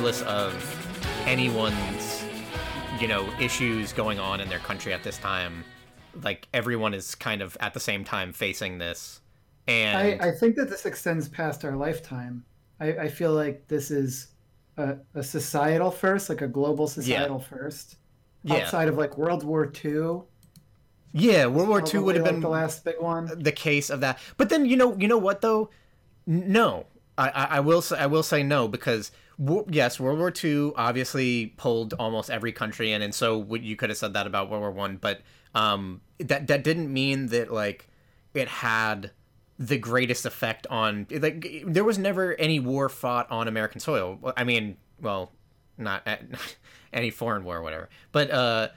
regardless of anyone's you know issues going on in their country at this time, like everyone is kind of at the same time facing this. And I, I think that this extends past our lifetime. I, I feel like this is a, a societal first, like a global societal first. Yeah. Outside of like World War II, yeah, World War II would have like, been the last big one. the case of that. But then you know, you know what though? No, I, I, will say I will say no because yes, World War II obviously pulled almost every country in, and so you could have said that about World War One, but um, that that didn't mean that like it had the greatest effect on like there was never any war fought on American soil. I mean, well, not any foreign war or whatever, but uh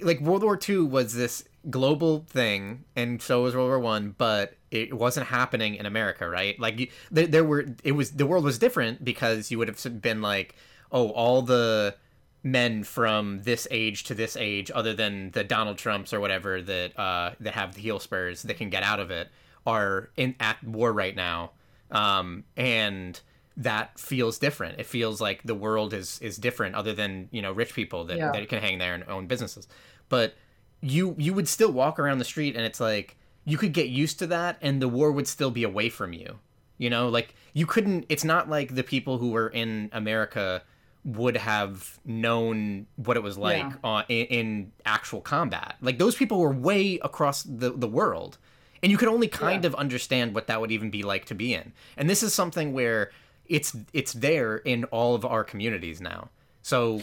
like World War II was this global thing, and so was World War One, but it wasn't happening in America, right? Like there, there were, it was the world was different because you would have been like, oh, all the men from this age to this age, other than the Donald Trumps or whatever that uh, that have the heel spurs that can get out of it, are in at war right now, um, and that feels different. It feels like the world is is different, other than you know rich people that, Yeah. that can hang there and own businesses. But you you would still walk around the street, and it's like you could get used to that, and the war would still be away from you. You know, like you couldn't. It's not like the people who were in America would have known what it was like Yeah. uh, in, in actual combat. Like those people were way across the the world, and you could only kind Yeah. of understand what that would even be like to be in. And this is something where it's it's there in all of our communities now. So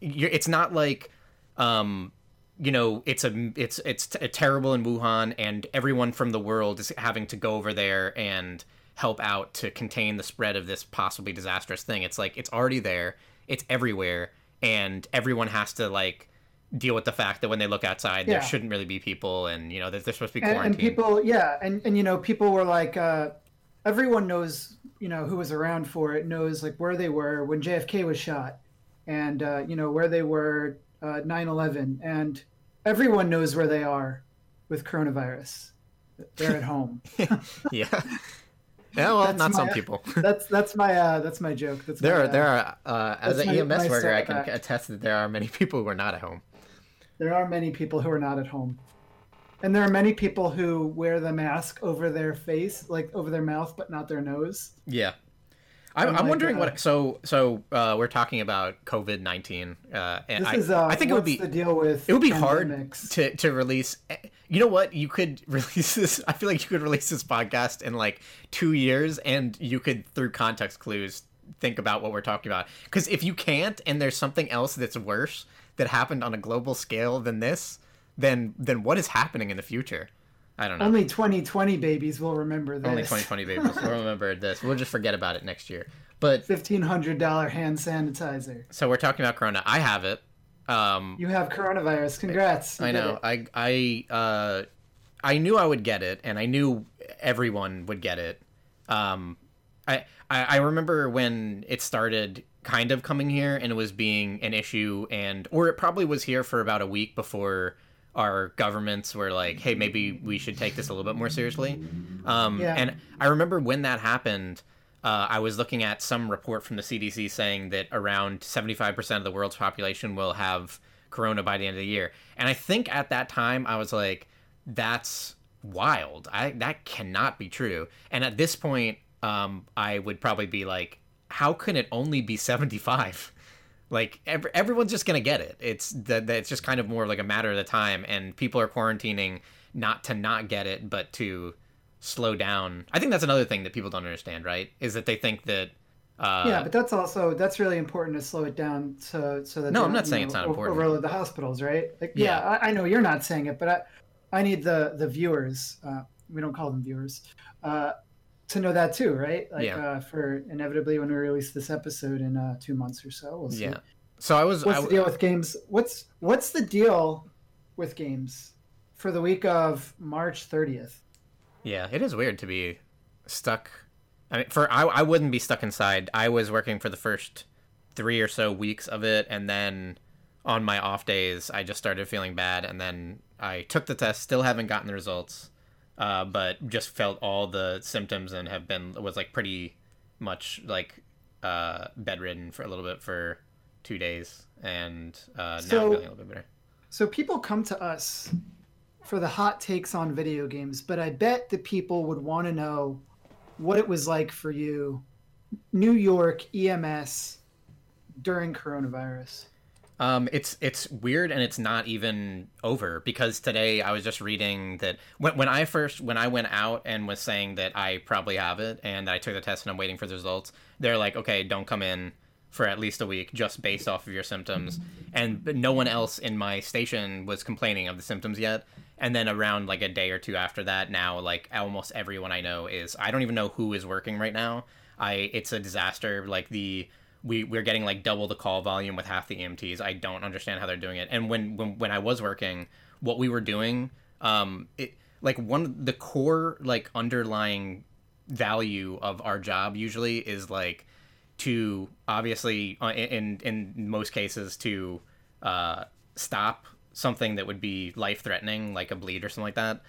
you're, it's not like um you know it's a it's it's t- terrible in Wuhan and everyone from the world is having to go over there and help out to contain the spread of this possibly disastrous thing. It's like it's already there, it's everywhere and everyone has to like deal with the fact that when they look outside Yeah. there shouldn't really be people and you know that they're supposed to be and, quarantined. and people yeah and, and you know people were like uh, everyone knows you know who was around for it knows like where they were when jfk was shot and uh, you know where they were uh, 9-11 and everyone knows where they are with coronavirus they're at home yeah. Yeah, well, That's not some people. that's that's my uh, that's my joke that's There my, are uh, there are uh, as an my- EMS my worker, I can setback. attest that there are many people who are not at home. there are many people who are not at home and there are many people who wear the mask over their face like over their mouth but not their nose Yeah. I'm, I'm like, wondering uh, what. So, so uh, we're talking about COVID nineteen, uh, and this I, is uh, I think it would be the deal with it would be hard pandemics? to to release. eh, You know what? You could release this. I feel like you could release this podcast in like two years, and you could through context clues think about what we're talking about. Because if you can't, and there's something else that's worse that happened on a global scale than this, then then what is happening in the future? I don't know. Only 2020 babies will remember this. Only 2020 babies. We'll remember this. We'll just forget about it next year. But $1,500 hand sanitizer. so we're talking about Corona. I have it. Um, You have coronavirus. Congrats. You I know. I I uh, I knew I would get it, and I knew everyone would get it. Um, I, I I remember when it started kind of coming here, and it was being an issue, and or it probably was here for about a week before our governments were like, "Hey, maybe we should take this a little bit more seriously." Um, Yeah. And I remember when that happened. Uh, I was looking at some report from the CDC saying that around 75% of the world's population will have corona by the end of the year. And I think at that time I was like, that's wild. I that cannot be true. And at this point, um, I would probably be like, how can it only be 75? Like ev- everyone's just gonna get it. It's that that it's just kind of more like a matter of the time, and people are quarantining not to not get it, but to slow down. I think that's another thing that people don't understand, right? Is that they think that. Uh, yeah, but that's also that's really important to slow it down so so that No, I'm don't, saying know, it's not important. Overload the hospitals, right? Like, yeah, Yeah. I, I know you're not saying it, but I I need the the viewers. Uh, we don't call them viewers. Uh, to know that too, right? Like Yeah. uh, for inevitably when we release this episode in uh, two months or so, we'll see. yeah. So I was. What's I, the deal with games? What's what's the deal with games for the week of March 30th? Yeah, it is weird to be stuck. I mean, for I, I wouldn't be stuck inside. I was working for the first three or so weeks of it, and then on my off days, I just started feeling bad, and then I took the test. Still haven't gotten the results. Uh, but just felt all the symptoms and have been was like pretty much like uh, bedridden for a little bit for two days, and uh, So- now I'm feeling a little bit better. So people come to us for the hot takes on video games, but I bet the people would want to know what it was like for you, New York EMS during coronavirus. Um, it's it's weird and it's not even over because today I was just reading that when, when I first when I went out and was saying that I probably have it and I took the test and I'm waiting for the results, they're like, okay, don't come in for at least a week just based off of your symptoms, and no one else in my station was complaining of the symptoms yet. And then around like a day or two after that, now like almost everyone I know is I don't even know who is working right now. I it's a disaster. Like the we we're getting like double the call volume with half the EMTs. I don't understand how they're doing it. And when when when I was working, what we were doing, um, it like one of the core like underlying value of our job usually is like to obviously uh, in in most cases to uh, stop something that would be life threatening like a bleed or something like that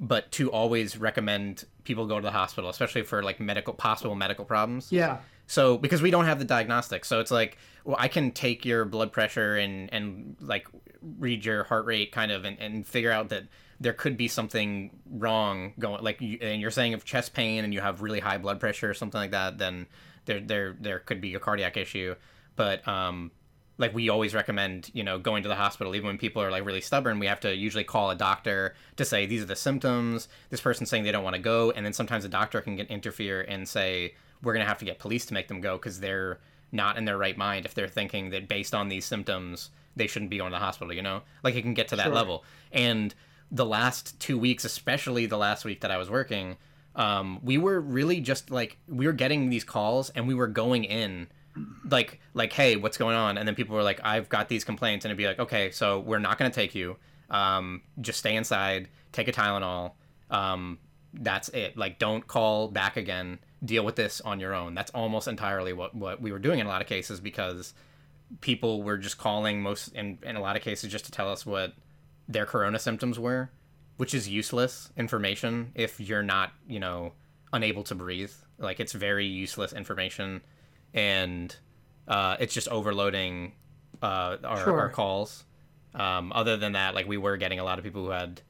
but to always recommend people go to the hospital especially for like medical possible medical problems Yeah. So because we don't have the diagnostics, so it's like, well, I can take your blood pressure and and like read your heart rate kind of and, and figure out that there could be something wrong going. Like, you, and you're saying if chest pain and you have really high blood pressure or something like that, then there there there could be a cardiac issue. But um, like we always recommend you know going to the hospital even when people are like really stubborn we have to usually call a doctor to say these are the symptoms this person's saying they don't want to go and then sometimes a doctor can get interfere and say we're going to have to get police to make them go because they're not in their right mind. If they're thinking that based on these symptoms they shouldn't be going to the hospital you know? Like it can get to that Sure. level. And the last two weeks especially the last week that i was working um, we were really just like we were getting these calls and we were going in like like hey what's going on? And then people were like i've got these complaints. And it'd be like okay so we're not going to take you. Um, just stay inside take a tylenol. Um, that's it. Like don't call back again deal with this on your own. That's almost entirely what what we were doing in a lot of cases because people were just calling most in, in a lot of cases just to tell us what their corona symptoms were which is useless information if you're not you know unable to breathe. Like it's very useless information and uh, it's just overloading uh, our, Sure. our calls. Um, other than that like we were getting a lot of people who had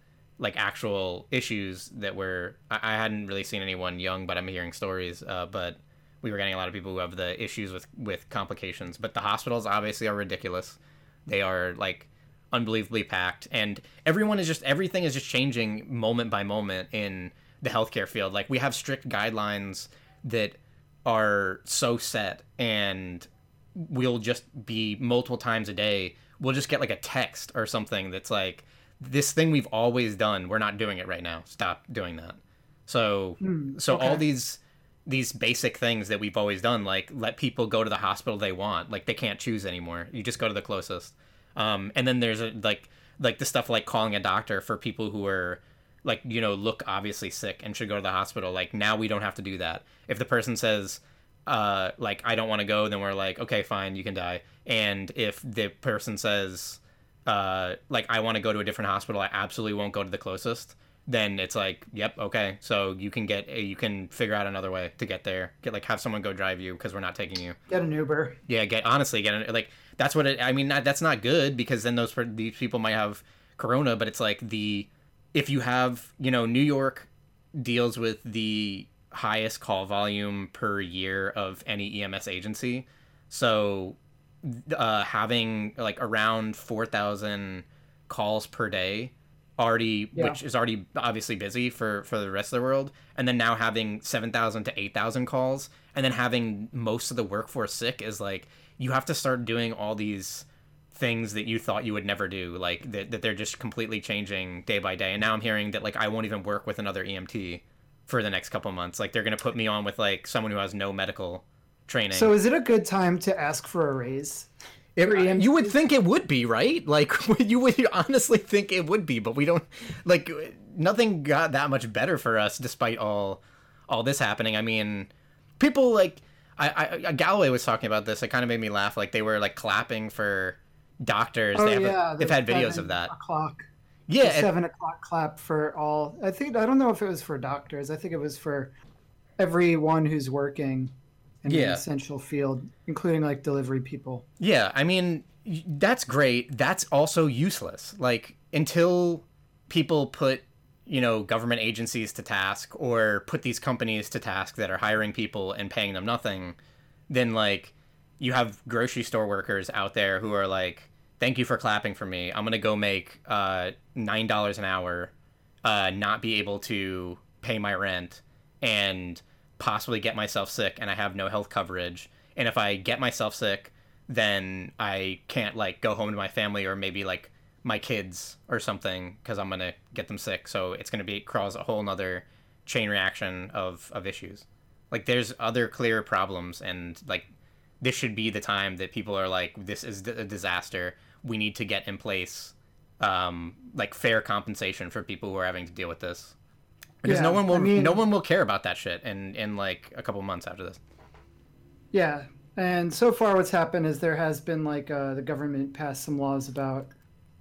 like actual issues that were I, I hadn't really seen anyone young but i'm hearing stories uh, but we were getting a lot of people who have the issues with with complications. But the hospitals obviously are ridiculous. They are like unbelievably packed. And everyone is just everything is just changing moment by moment in the healthcare field. Like we have strict guidelines that are so set and we'll just be multiple times a day we'll just get like a text or something that's like this thing we've always done we're not doing it right now. Stop doing that. So so all these these basic things that we've always done like let people go to the hospital they want. Like they can't choose anymore. You just go to the closest. Um, and then there's a, like like the stuff like calling a doctor for people who are like you know look obviously sick and should go to the hospital. Like now we don't have to do that. If the person says uh like i don't want to go then we're like okay fine you can die. And if the person says uh like i want to go to a different hospital i absolutely won't go to the closest then it's like yep okay so you can get a, you can figure out another way to get there get like have someone go drive you because we're not taking you Get an Uber. yeah, get honestly get it like that's what it. I mean, not, that's not good because then those these people might have corona, but it's like the if you have you know New York deals with the highest call volume per year of any EMS agency, so uh, having like around four thousand calls per day already Yeah. which is already obviously busy for for the rest of the world. And then now having 7000 to 8000 calls and then having most of the workforce sick is like you have to start doing all these things that you thought you would never do like that, that they're just completely changing day by day. And now i'm hearing that like i won't even work with another emt for the next couple months. Like they're going to put me on with like someone who has no medical training So is it a good time to ask for a raise? It- For uh, you would think it would be, right? Like you would honestly think it would be, but we don't. Like nothing got that much better for us, despite all all this happening. I mean, people like I, I Galloway was talking about this. It kind of made me laugh. Like they were like clapping for doctors. Oh they have yeah, they've had videos of that. O'clock. Yeah, the and- seven o'clock clap for all. I think I don't know if it was for doctors. I think it was for everyone who's working in an essential field, including like delivery people. Yeah, I mean, that's great. That's also useless. Like, until people put, you know, government agencies to task or put these companies to task that are hiring people and paying them nothing, then, like, you have grocery store workers out there who are like, thank you for clapping for me. I'm going to go make uh, $9 an hour, uh, not be able to pay my rent, and possibly get myself sick, and I have no health coverage. And if I get myself sick, then I can't like go home to my family or maybe like my kids or something because I'm gonna get them sick. So it's gonna be cause a whole nother chain reaction of of issues. Like there's other clear problems, and like this should be the time that people are like, this is a disaster. We need to get in place um, like fair compensation for people who are having to deal with this. Because no one will I mean- no one will care about that shit in in like a couple months after this. Yeah, and so far what's happened is there has been like uh, the government passed some laws about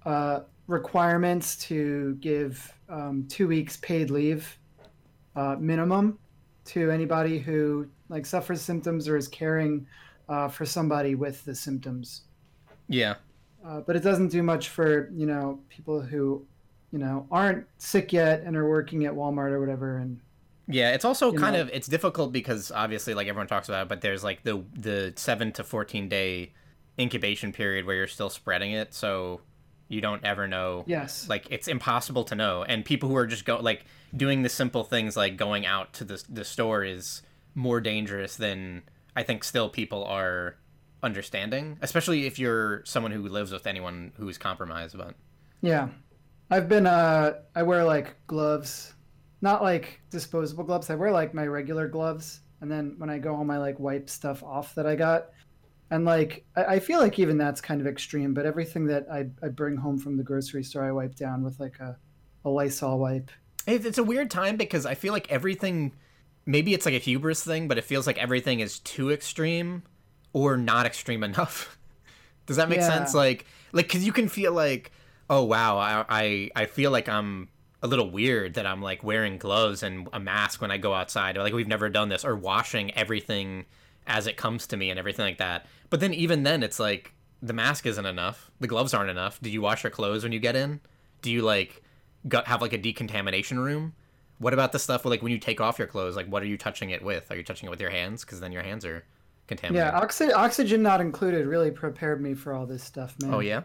uh, requirements to give um, two weeks paid leave uh, minimum to anybody who like suffers symptoms or is caring uh, for somebody with the symptoms. Yeah. Uh, but it doesn't do much for you know people who you know aren't sick yet and are working at Walmart or whatever and Yeah, it's also You kind know? of it's difficult because obviously like everyone talks about it, but there's like the the 7 to 14 day incubation period where you're still spreading it, so you don't ever know. yes Like it's impossible to know and people who are just go like doing the simple things like going out to the the store is more dangerous than I think still people are understanding, especially if you're someone who lives with anyone who is compromised but Yeah. I've been uh I wear like gloves. Not like disposable gloves. I wear like my regular gloves and then when I go home I like wipe stuff off that I got. And like I, I feel like even that's kind of extreme, but everything that I, I bring home from the grocery store I wipe down with like a, a Lysol wipe. It's a weird time because I feel like everything, maybe it's like a hubris thing, but it feels like everything is too extreme or not extreme enough. Does that make Yeah. sense? Like, like because you can feel like, oh wow, I, I I feel like I'm a little weird that I'm like wearing gloves and a mask when I go outside, or like we've never done this, or washing everything as it comes to me and everything like that. But then even then, it's like the mask isn't enough, the gloves aren't enough. Do you wash your clothes when you get in? Do you like have like a decontamination room? What about the stuff where like when you take off your clothes, like what are you touching it with? Are you touching it with your hands? Because then your hands are contaminated. Yeah, oxy- oxygen not included really prepared me for all this stuff, man. Oh yeah.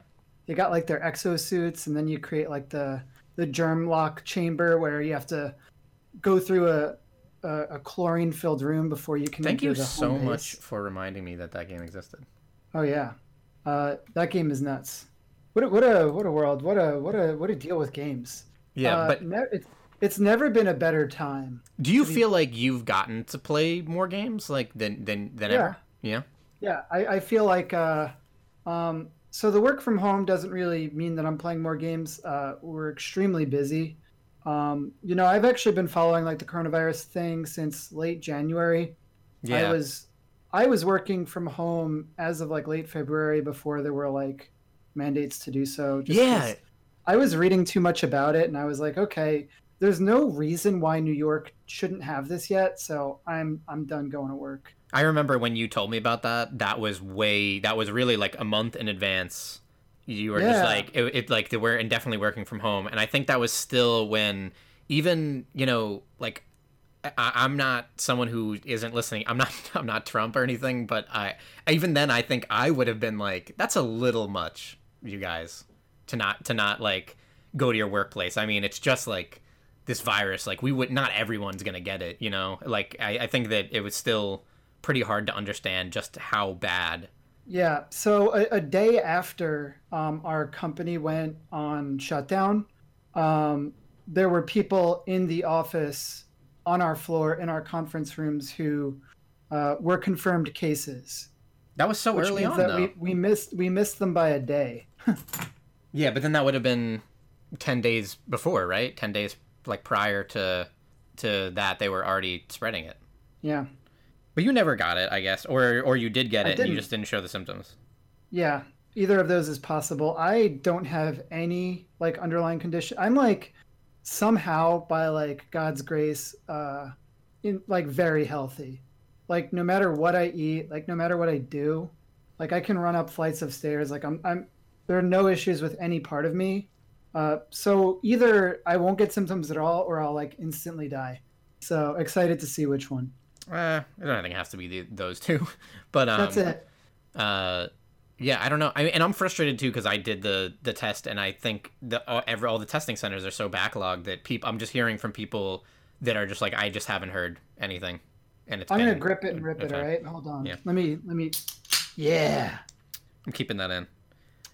They got like their exosuits, and then you create like the the germ lock chamber where you have to go through a a, a chlorine filled room before you can. Thank you the so much for reminding me that that game existed. Oh yeah, uh, that game is nuts. What a, what a what a world! What a what a what a deal with games. Yeah, Uh, but ne- it's it's never been a better time. do you feel like you've gotten to play more games like than than than ever? Yeah. Yeah, I, I feel like uh, um, so the work from home doesn't really mean that I'm playing more games. Uh, we're extremely busy. Um, you know, I've actually been following like the coronavirus thing since late January. Yeah. I was I was working from home as of like late February before there were like mandates to do so. yeah. I was reading too much about it and I was like, okay, there's no reason why New York shouldn't have this yet, so I'm I'm done going to work. I remember when you told me about that. That was way. That was really like a month in advance. You were just like it, it. Like they were indefinitely working from home, and I think that was still when even you know like I, I'm not someone who isn't listening. I'm not. I'm not Trump or anything. But I even then I think I would have been like that's a little much, you guys, to not to not like go to your workplace. I mean, it's just like this virus. Like we would not everyone's gonna get it. You know. Like I, I think that it was still pretty hard to understand just how bad. Yeah. So a, a day after um, our company went on shutdown, um, there were people in the office on our floor in our conference rooms who uh, were confirmed cases. That was so early on, that though. we, we missed we missed them by a day. Yeah, but then that would have been ten days before, right? Ten days like prior to to that, they were already spreading it. Yeah. But you never got it, I guess, or or you did get I it, and you just didn't show the symptoms. Yeah. either of those is possible. I don't have any like underlying condition. I'm like somehow by like God's grace, uh, in like very healthy. Like no matter what I eat, like no matter what I do, like I can run up flights of stairs. Like I'm, I'm. There are no issues with any part of me. Uh, so either I won't get symptoms at all, or I'll like instantly die. So excited to see which one. Uh, I don't think it has to be the, those two, but um, That's it. uh yeah i don't know I mean, and i'm frustrated too because i did the the test and i think the all, every, all the testing centers are so backlogged that people i'm just hearing from people that are just like i just haven't heard anything and it's I'm gonna grip it and rip it. All right, hold on. Yeah. Let me let me. Yeah. i'm keeping that in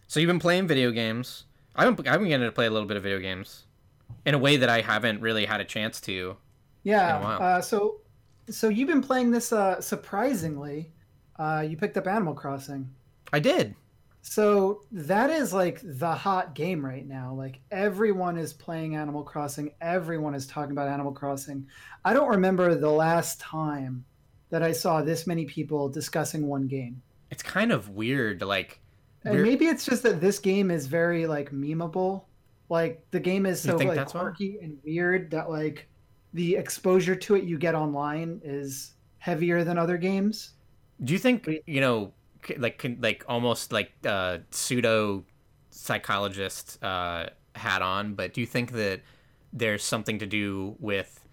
so you've been playing video games i've been, I've been getting to play a little bit of video games in a way that i haven't really had a chance to Yeah. In a while. Uh, so, so you've been playing this uh, surprisingly. Uh, you picked up Animal Crossing. i did So that is like the hot game right now. Like everyone is playing Animal Crossing. Everyone is talking about Animal Crossing. I don't remember the last time that I saw this many people discussing one game. it's kind of weird like And we're- maybe it's just that this game is very like memeable. Like the game is so like why? quirky and weird that like the exposure to it you get online is heavier than other games. Do you think you know, like like almost like uh, pseudo psychologist uh, hat on? But do you think that there's something to do with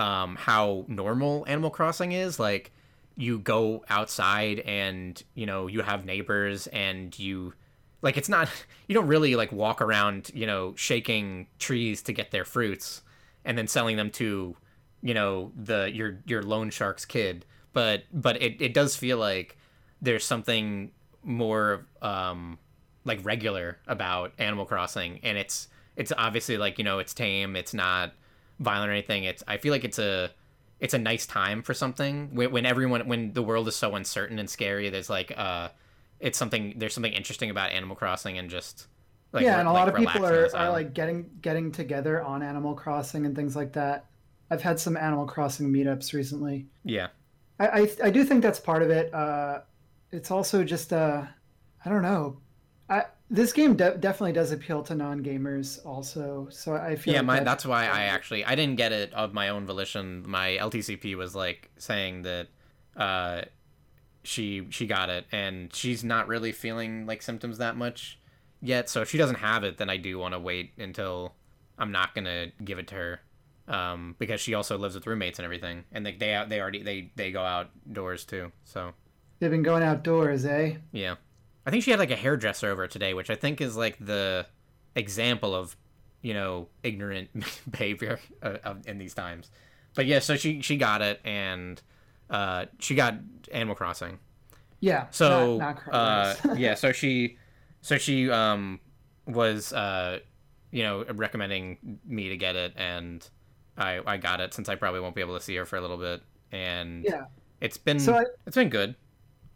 um, how normal Animal Crossing is? Like you go outside and you know you have neighbors and you like it's not you don't really like walk around you know shaking trees to get their fruits and then selling them to you know the your your loan shark's kid. But but it, it does feel like there's something more um like regular about animal crossing. And it's it's obviously like you know it's tame it's not violent or anything. It's i feel like it's a it's a nice time for something. When, when everyone when the world is so uncertain and scary there's like uh it's something there's something interesting about animal crossing and just like yeah, re- and a like lot of people are, are like getting getting together on Animal Crossing and things like that. I've had some Animal Crossing meetups recently. yeah I I, I do think that's part of it. Uh, it's also just uh, I don't know. I this game de- definitely does appeal to non gamers also. So I feel yeah like my that- that's why i actually i didn't get it of my own volition my ltcp was like saying that uh she she got it and she's not really feeling like symptoms that much yet so if she doesn't have it then i do want to wait until i'm not gonna give it to her um because she also lives with roommates and everything and they they, they already they they go outdoors too so they've been going outdoors, eh? yeah. I think she had like a hairdresser over today, which I think is like the example of, you know, ignorant behavior of, in these times. But yeah, so she she got it and uh she got Animal Crossing. Yeah. So not, not uh yeah, so she so she um was uh you know recommending me to get it and I I got it since I probably won't be able to see her for a little bit and Yeah. it's been So I- it's been good.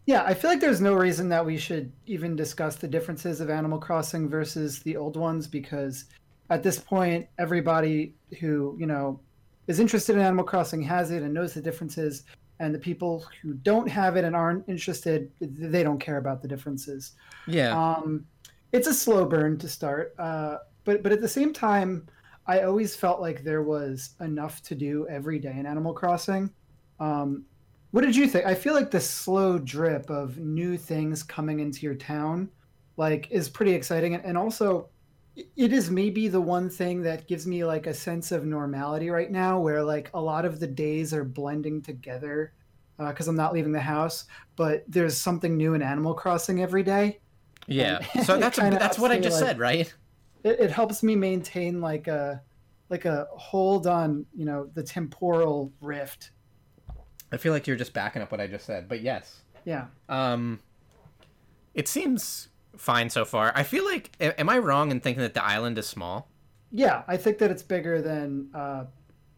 Yeah, I feel like there's no reason that we should even discuss the differences of Animal Crossing versus the old ones because at this point, everybody who, you know, is interested in Animal Crossing has it and knows the differences. And the people who don't have it and aren't interested, they don't care about the differences. Yeah. Um, it's a slow burn to start, uh, but but at the same time, I always felt like there was enough to do every day in Animal Crossing. Um, what did you think? I feel like the slow drip of new things coming into your town, like, is pretty exciting, and, and also. It is maybe the one thing that gives me like a sense of normality right now, where like a lot of the days are blending together because I'm not leaving the house. But there's something new in Animal Crossing every day, Yeah. So that's kinda that's what I just like- said, right? it, it helps me maintain like a like a hold on you know the temporal rift I feel like you're just backing up what I just said, but yes. yeah Um it seems fine so far. I feel like am I wrong in thinking that the island is small? yeah i think that it's bigger than uh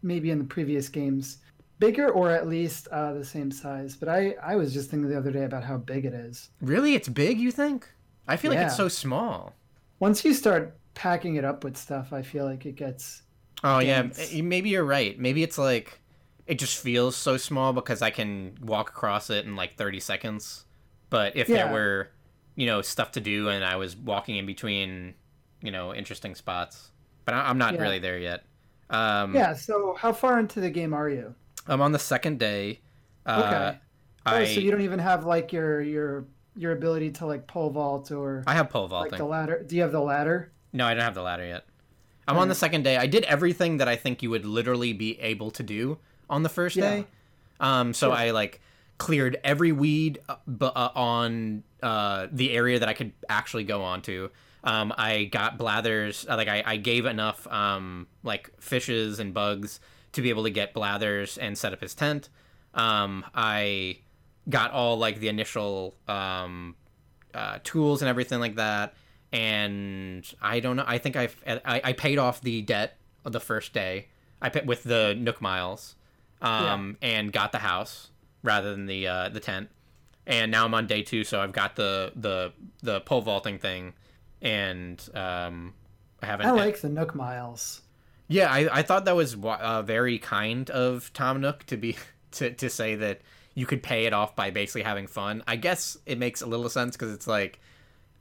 maybe in the previous games bigger or at least uh the same size but i i was just thinking the other day about how big it is Really? It's big, you think? I feel like it's so small. once you start packing it up with stuff i feel like it gets Oh yeah, Dense. m- maybe you're right. Maybe it's like it just feels so small because I can walk across it in like 30 seconds. But if Yeah. there were you know stuff to do, and I was walking in between you know interesting spots. But I, I'm not Yeah. really there yet. Um, Yeah. So how far into the game are you? I'm on the second day. Uh, Okay. Oh, I so you don't even have like your your your ability to like pole vault or I have pole like vaulting. the ladder. Do you have the ladder? No, I don't have the ladder yet. I'm on the second day. I did everything that I think you would literally be able to do on the first Yeah. day. Um, so Sure. I like cleared every weed uh, bu- uh, on uh, the area that I could actually go onto. Um, I got blathers. uh, Like I, I gave enough um, like fishes and bugs to be able to get blathers and set up his tent. Um, I got all like the initial um, uh, tools and everything like that. And I don't know. I think I've, I I paid off the debt the first day. I put with the Nook miles, um, and got the house rather than the uh, the tent. And now I'm on day two, so I've got the the the pole vaulting thing, and um, I haven't. I like the Nook Miles. Yeah, I, I thought that was uh, very kind of Tom Nook to be to, to say that you could pay it off by basically having fun. I guess it makes a little sense because it's like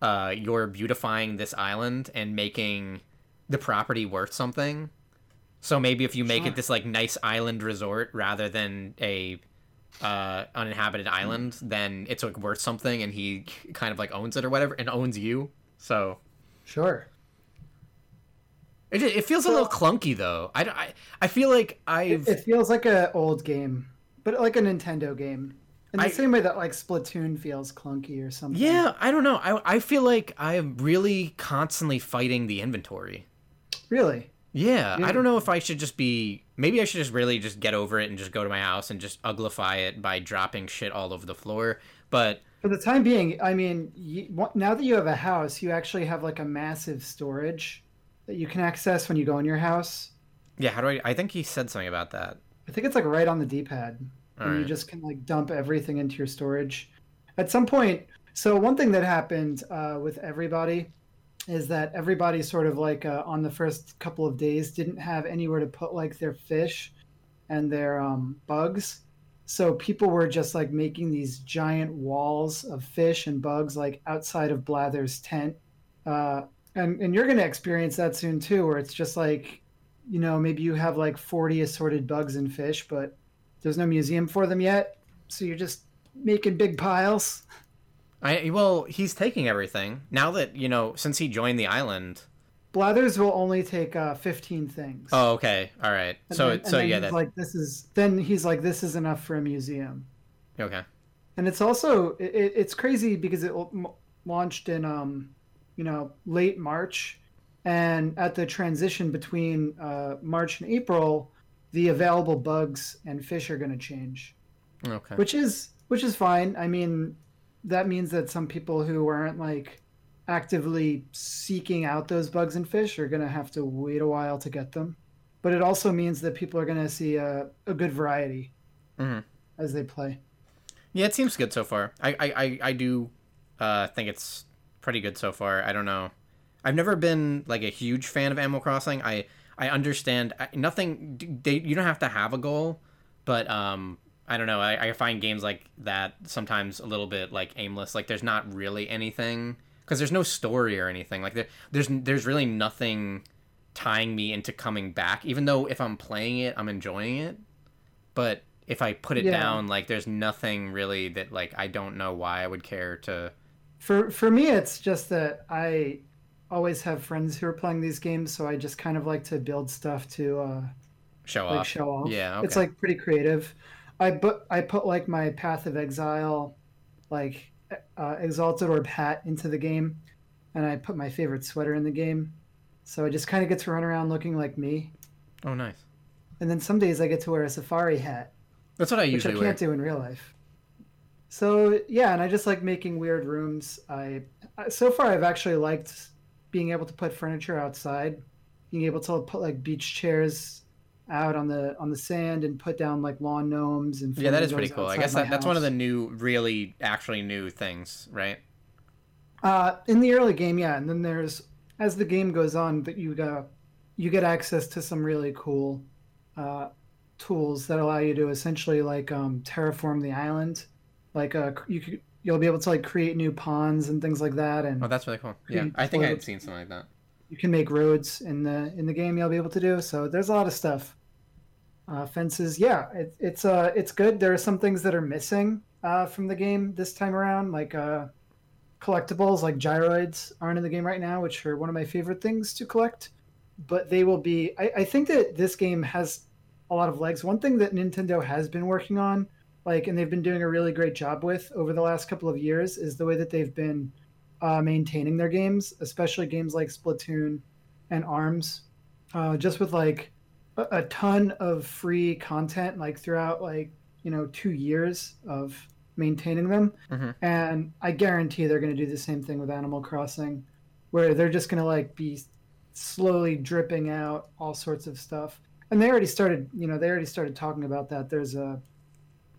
uh, you're beautifying this island and making the property worth something. So maybe if you make Sure. it this like nice island resort rather than a uh, uninhabited island, then it's like worth something, and he kind of like owns it or whatever, and owns you. So Sure. it, it feels a little clunky though. I, I, I feel like I've It feels like a old game, but like a Nintendo game. In the I- same way that like Splatoon feels clunky or something. yeah I don't know. I I feel like I'm really constantly fighting the inventory. Really? Yeah, Yeah. I don't know if I should just be. Maybe I should just really just get over it and just go to my house and just uglify it by dropping shit all over the floor. But For the time being, I mean, you, now that you have a house, you actually have like a massive storage that you can access when you go in your house. yeah, how do I? I think he said something about that. I think it's like right on the D-pad, All and you just can like dump everything into your storage. At some point, so one thing that happened uh, with everybody is that everybody sort of like uh, on the first couple of days didn't have anywhere to put like their fish and their um, bugs. So people were just like making these giant walls of fish and bugs like outside of Blather's tent. Uh, and, and you're going to experience that soon too, where it's just like, you know, maybe you have like 40 assorted bugs and fish, but there's no museum for them yet. So you're just making big piles. I well, he's taking everything now that you know since he joined the island. Blathers will only take uh, 15 things. Oh, okay, all right. And so then- so yeah, he's that like this is then he's like this is enough for a museum. okay. and it's also it- it's crazy because it launched in um you know late march and at the transition between uh, march and april the available bugs and fish are going to change Okay. which is which is fine i mean that means that some people who aren't like actively seeking out those bugs and fish are going to have to wait a while to get them but it also means that people are going to see a, a good variety Mhm. as they play Yeah, it seems good so far. I I, I, I do uh, think it's pretty good so far. I don't know. I've never been like a huge fan of Animal Crossing. I I understand I, nothing. They you don't have to have a goal, but um I don't know. I, I find games like that sometimes a little bit like aimless. Like there's not really anything because there's no story or anything. Like there, there's there's really nothing tying me into coming back. Even though if I'm playing it, I'm enjoying it, but if I put it Yeah. down, like there's nothing really that like I don't know why I would care to. For for me, it's just that I always have friends who are playing these games, so I just kind of like to build stuff to uh, Show like off. show off. Yeah, it's like pretty creative. I put I put like my Path of Exile, like uh, Exalted Orb hat into the game, and I put my favorite sweater in the game, so I just kind of get to run around looking like me. Oh, nice. And then some days I get to wear a safari hat, That's what I usually. which I can't wear. do in real life. So yeah, and I just like making weird rooms. I I- so far I've actually liked being able to put furniture outside, being able to put like beach chairs out on the on the sand and put down like lawn gnomes and Yeah, that is pretty cool. I guess that, that's one of the new, really, actually new things, right? uh, in the early game, yeah, and then there's as the game goes on, that you got you get access to some really cool uh, tools that allow you to essentially like um, terraform the island. Like uh, you could you'll be able to like create new ponds and things like that, and Oh, that's really cool. Yeah, I think I had seen something like that. You can make roads in the in the game. You'll be able to do so. There's a lot of stuff. Uh, fences, yeah, it, it's uh it's good. There are some things that are missing uh, from the game this time around, like uh, collectibles, like gyroids aren't in the game right now, which are one of my favorite things to collect. But they will be. I, I think that this game has a lot of legs. One thing that Nintendo has been working on, like, and they've been doing a really great job with over the last couple of years, is the way that they've been uh, maintaining their games, especially games like Splatoon and Arms, uh, just with like a, a ton of free content, like throughout like you know two years of maintaining them. Mhm. And I guarantee they're going to do the same thing with Animal Crossing, where they're just going to like be slowly dripping out all sorts of stuff. And they already started, you know, they already started talking about that. There's a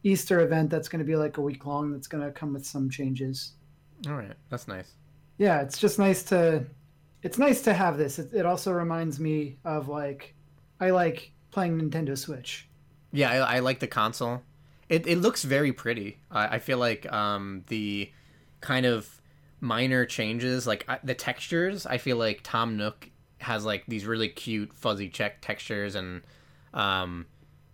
Easter event that's going to be like a week long that's going to come with some changes All right, that's nice. yeah it's just nice to it's nice to have this it, it also reminds me of like i like playing nintendo switch Yeah, I, I like the console. It it looks very pretty. I, I feel like um the kind of minor changes, like I, the textures. I feel like Tom Nook has like these really cute fuzzy check textures and um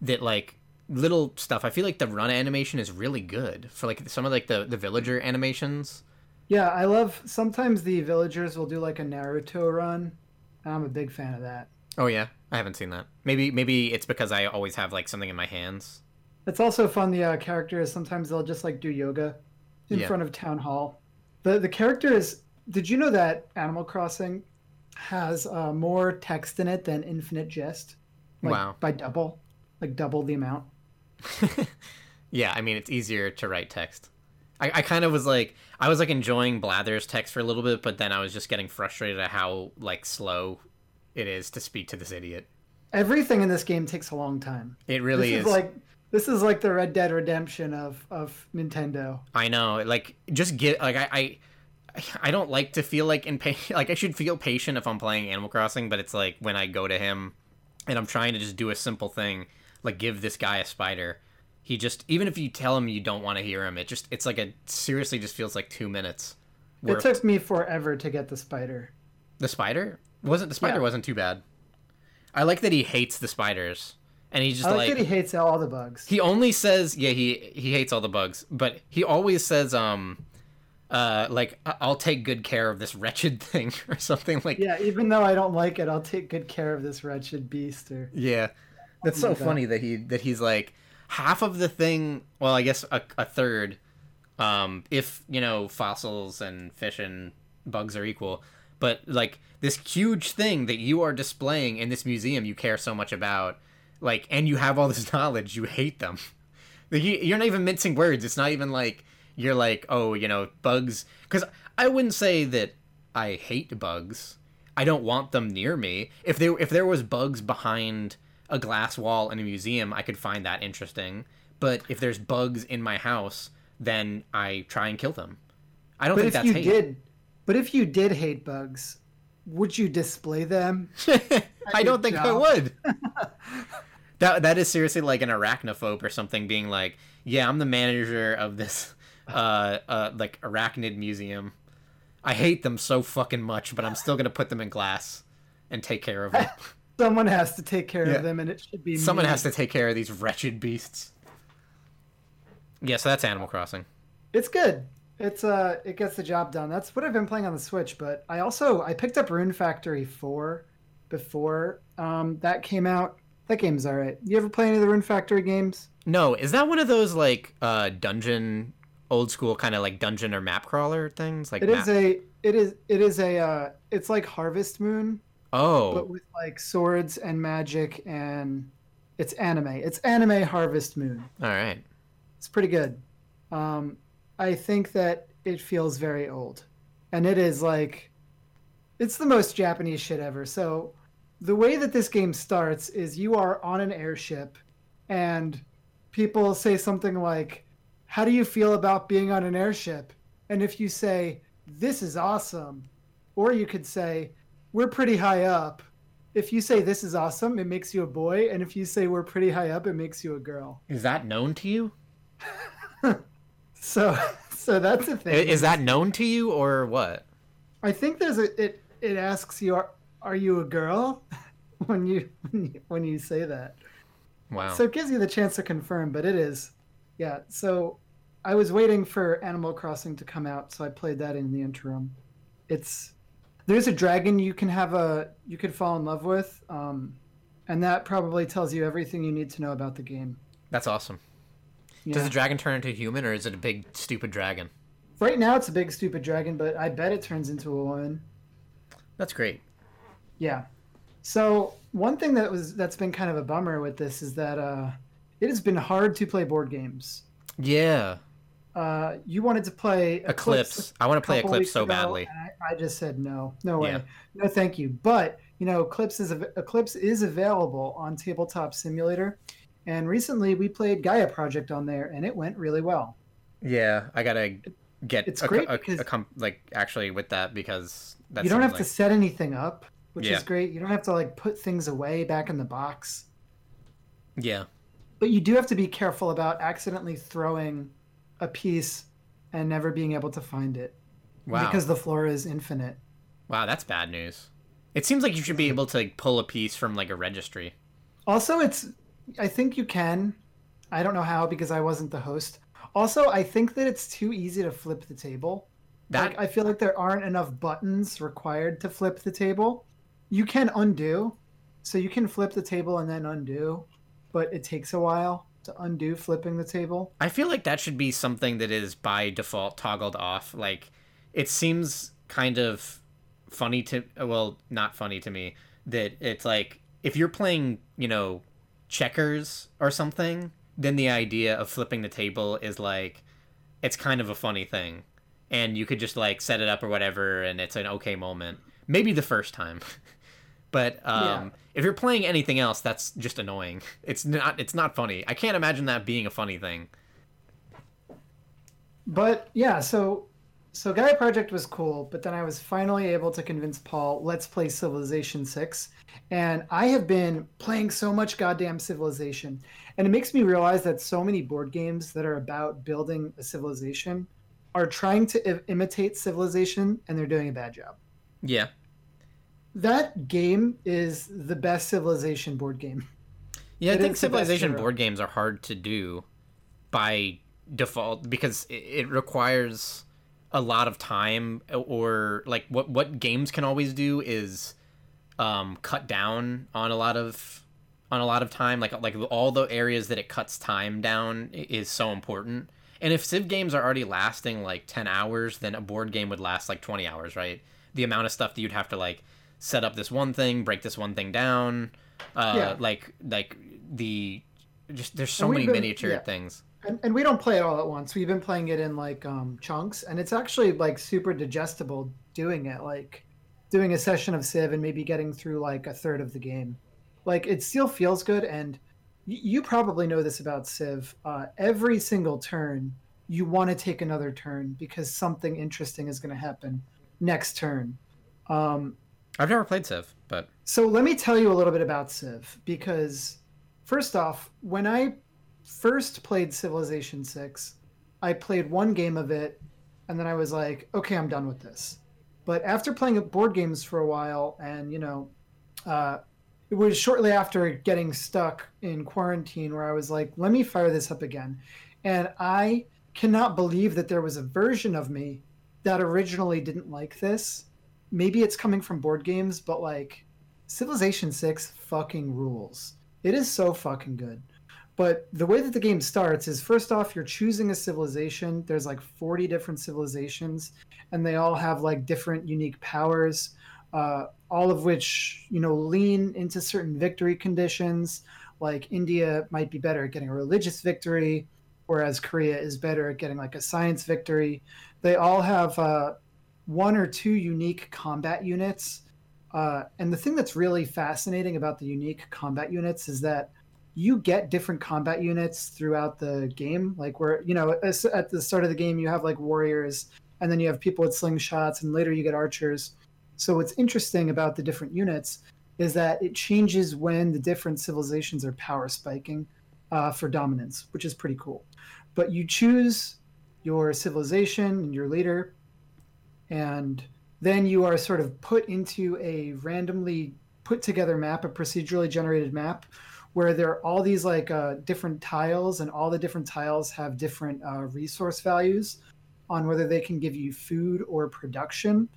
that like little stuff. I feel like the run animation is really good for like some of like the the villager animations. Yeah i love sometimes the villagers will do like a naruto run and i'm a big fan of that Oh yeah, I haven't seen that. Maybe maybe it's because I always have like something in my hands. it's also fun the uh, characters sometimes they'll just like do yoga in Yeah. front of town hall the the characters did you know that animal crossing has uh, more text in it than infinite jest like Wow. by double like double the amount yeah, I mean it's easier to write text. I, I kind of was like I was like enjoying Blather's text for a little bit, but then I was just getting frustrated at how like slow it is to speak to this idiot. everything in this game takes a long time It really this is. is like this is like the Red Dead Redemption of of Nintendo. I know, like just get like I, I I don't like to feel like in pain. Like I should feel patient if I'm playing Animal Crossing, but it's like when I go to him and I'm trying to just do a simple thing, like give this guy a spider. He just even if you tell him you don't want to hear him, it just it's like a seriously just feels like two minutes. It took me forever to get the spider. The spider wasn't the spider Yeah. wasn't too bad. I like that he hates the spiders, and he just I like, like, that he hates all the bugs. he only says yeah he he hates all the bugs, but he always says um uh like "I- I'll take good care of this wretched thing or something like yeah, even though I don't like it, I'll take good care of this wretched beast. Or yeah. That's so funny that he that he's like half of the thing. Well, I guess a, a third. Um, if you know fossils and fish and bugs are equal, but like this huge thing that you are displaying in this museum, you care so much about, like, and you have all this knowledge, you hate them. You, you're not even mincing words. It's not even like you're like, oh, you know, bugs. Because I wouldn't say that I hate bugs. I don't want them near me. If there if there was bugs behind a glass wall in a museum, I could find that interesting. But if there's bugs in my house, then I try and kill them. I don't but think if that's you hate. did, but if you did hate bugs, would you display them? I don't your think I would. that that is seriously like an arachnophobe or something being like, yeah, I'm the manager of this uh uh like arachnid museum. I hate them so fucking much, but I'm still gonna put them in glass and take care of them. Someone has to take care Yeah. of them, and it should be Someone me. has to take care of these wretched beasts. Yeah, so that's Animal Crossing. It's good. It's uh, it gets the job done. That's what I've been playing on the Switch. But I also I picked up Rune Factory Four before um, that came out. That game's all right. You ever play any of the Rune Factory games? No, is that one of those like uh dungeon old school kind of like dungeon or map crawler things? Like It map- is a it is it is a uh, it's like Harvest Moon, Oh. but with like swords and magic and it's anime. It's anime Harvest Moon. All right. It's pretty good. Um, I think that it feels very old, and it is like, it's the most Japanese shit ever. So, the way that this game starts is you are on an airship, and people say something like, "How do you feel about being on an airship?" And if you say, "This is awesome," or you could say, "We're pretty high up." If you say this is awesome, it makes you a boy, and if you say we're pretty high up, it makes you a girl. Is that known to you? So so that's a thing. Is that known to you or what? I think there's a it it asks you are are you a girl when you when you, when you say that. Wow. So it gives you the chance to confirm, but it is. Yeah. So I was waiting for Animal Crossing to come out, so I played that in the interim. It's there's a dragon you can have a you could fall in love with, um, and that probably tells you everything you need to know about the game. That's awesome. Yeah. Does the dragon turn into a human or is it a big stupid dragon? Right now it's a big stupid dragon, but I bet it turns into a woman. That's great. Yeah. So one thing that was that's been kind of a bummer with this is that uh, it has been hard to play board games. Yeah. Uh, you wanted to play Eclipse. I want to play Eclipse so ago, badly. I, I just said no, no way, Yeah. no thank you. But you know, Eclipse is Eclipse is available on Tabletop Simulator, and recently we played Gaia Project on there, and it went really well. Yeah, I gotta get It's a, great a, a com- like actually with that because that you don't have seems to set anything up, which Yeah. is great. You don't have to like put things away back in the box, Yeah, but you do have to be careful about accidentally throwing a piece and never being able to find it wow, because the floor is infinite. wow, that's bad news. It seems like you should be able to like, pull a piece from like a registry. Also, it's I think you can. I don't know how because I wasn't the host. Also, I think that it's too easy to flip the table. That Like I feel like there aren't enough buttons required to flip the table. You can undo. So you can flip the table and then undo, but it takes a while to undo flipping the table. I feel like that should be something that is by default toggled off. Like, it seems kind of funny to well, not funny to me that it's like if you're playing, you know, checkers or something, then the idea of flipping the table is like it's kind of a funny thing. And you could just like set it up or whatever and it's an okay moment. Maybe the first time. but um Yeah. if you're playing anything else that's just annoying. It's not it's not funny. I can't imagine that being a funny thing. But yeah, so so Gaia Project was cool, but then I was finally able to convince Paul, let's play Civilization 6. And I have been playing so much goddamn Civilization. And it makes me realize that so many board games that are about building a civilization are trying to I- imitate Civilization and they're doing a bad job. Yeah. That game is the best Civilization board game. Yeah, I It think is the best Civilization board games are hard to do by default because it, it requires a lot of time or like what what games can always do is um, cut down on a lot of on a lot of time. Like like all the areas that it cuts time down is so important. And if civ games are already lasting like 10 hours then a board game would last like 20 hours right? The amount of stuff that you'd have to like set up this one thing break this one thing down uh Yeah. like like the just there's so many been- miniature yeah. things And, and we don't play it all at once. We've been playing it in like um, chunks, and it's actually like super digestible doing it. Like doing a session of Civ and maybe getting through like a third of the game. Like it still feels good, and y- you probably know this about Civ. Uh, every single turn, you want to take another turn because something interesting is going to happen next turn. Um, i've never played civ but so let me tell you a little bit about Civ because first off, when I first played Civilization 6, I played one game of it and then I was like, okay, I'm done with this. But after playing board games for a while and, you know, uh, it was shortly after getting stuck in quarantine where I was like, let me fire this up again. And I cannot believe that there was a version of me that originally didn't like this. Maybe it's coming from board games, but like Civilization 6 fucking rules. It is so fucking good. But the way that the game starts is first off, you're choosing a civilization. There's like 40 different civilizations, and they all have like different unique powers, uh, all of which, you know, lean into certain victory conditions. Like India might be better at getting a religious victory, whereas Korea is better at getting like a science victory. They all have uh, one or two unique combat units. Uh, and the thing that's really fascinating about the unique combat units is that you get different combat units throughout the game. Like where you know at the start of the game you have like warriors, and then you have people with slingshots, and later you get archers. So what's interesting about the different units is that it changes when the different civilizations are power spiking uh, for dominance, which is pretty cool. But you choose your civilization and your leader, and then you are sort of put into a randomly put together map, a procedurally generated map, where there are all these like uh, different tiles, and all the different tiles have different uh, resource values on whether they can give you food or production.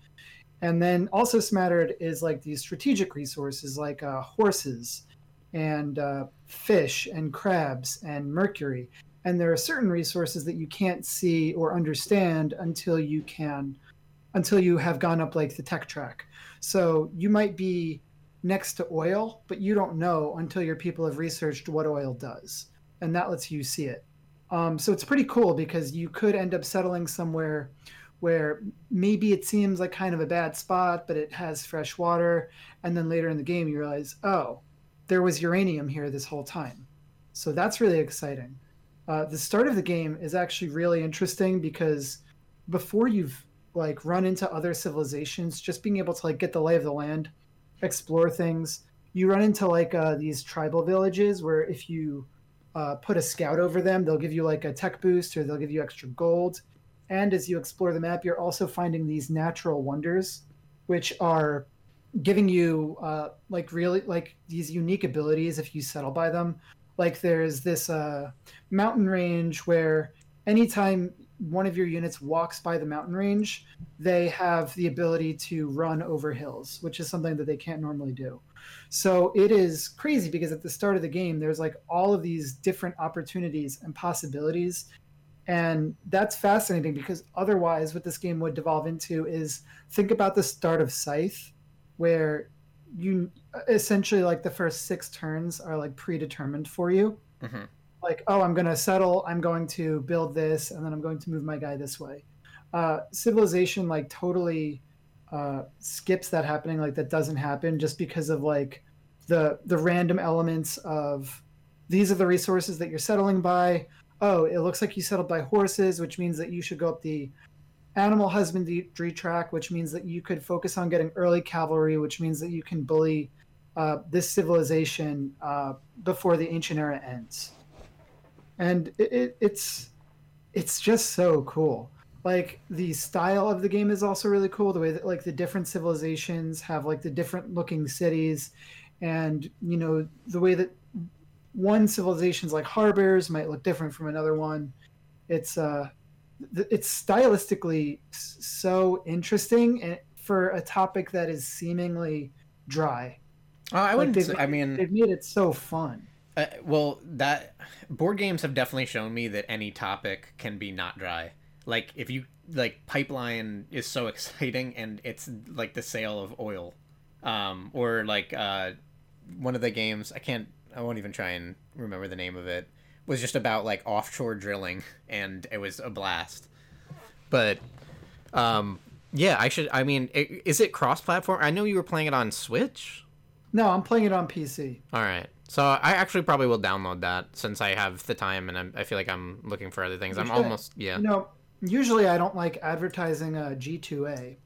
And then also smattered is like these strategic resources like uh, horses and uh, fish and crabs and mercury. And there are certain resources that you can't see or understand until you can, until you have gone up like the tech track. So you might be next to oil, but you don't know until your people have researched what oil does. And that lets you see it. Um, so it's pretty cool because you could end up settling somewhere where maybe it seems like kind of a bad spot, but it has fresh water. And then later in the game, you realize, oh, there was uranium here this whole time. So that's really exciting. Uh, the start of the game is actually really interesting because before you've like run into other civilizations, just being able to like get the lay of the land, explore things, you run into like uh, these tribal villages where if you uh, put a scout over them, they'll give you like a tech boost or they'll give you extra gold. And as you explore the map, you're also finding these natural wonders, which are giving you uh, like really like these unique abilities if you settle by them. Like there's this uh, mountain range where anytime one of your units walks by the mountain range, they have the ability to run over hills, which is something that they can't normally do. So it is crazy because at the start of the game, there's like all of these different opportunities and possibilities. And that's fascinating because otherwise, what this game would devolve into is think about the start of Scythe where you essentially like the first six turns are like predetermined for you. Mm-hmm. Like, oh, I'm going to settle. I'm going to build this, and then I'm going to move my guy this way. Uh, Civilization like totally uh, skips that happening. Like that doesn't happen just because of like the the random elements of these are the resources that you're settling by. Oh, it looks like you settled by horses, which means that you should go up the animal husbandry track, which means that you could focus on getting early cavalry, which means that you can bully uh, this civilization uh, before the ancient era ends. And it, it, it's it's just so cool. Like the style of the game is also really cool. The way that like the different civilizations have like the different looking cities, and you know the way that one civilization's like harbors might look different from another one. It's uh it's stylistically so interesting for a topic that is seemingly dry. Oh, I wouldn't. Like I mean, they've made it so fun. Uh, well, that board games have definitely shown me that any topic can be not dry. Like if you like pipeline is so exciting and it's like the sale of oil, um, or like uh, one of the games I can't I won't even try and remember the name of it was just about like offshore drilling, and it was a blast. But, um, yeah, I should. I mean, is it cross-platform? I know you were playing it on Switch. No, I'm playing it on PC. All right. So I actually probably will download that since I have the time and I'm, i feel like I'm looking for other things. I'm almost yeah. You no, know, usually I don't like advertising a G2A,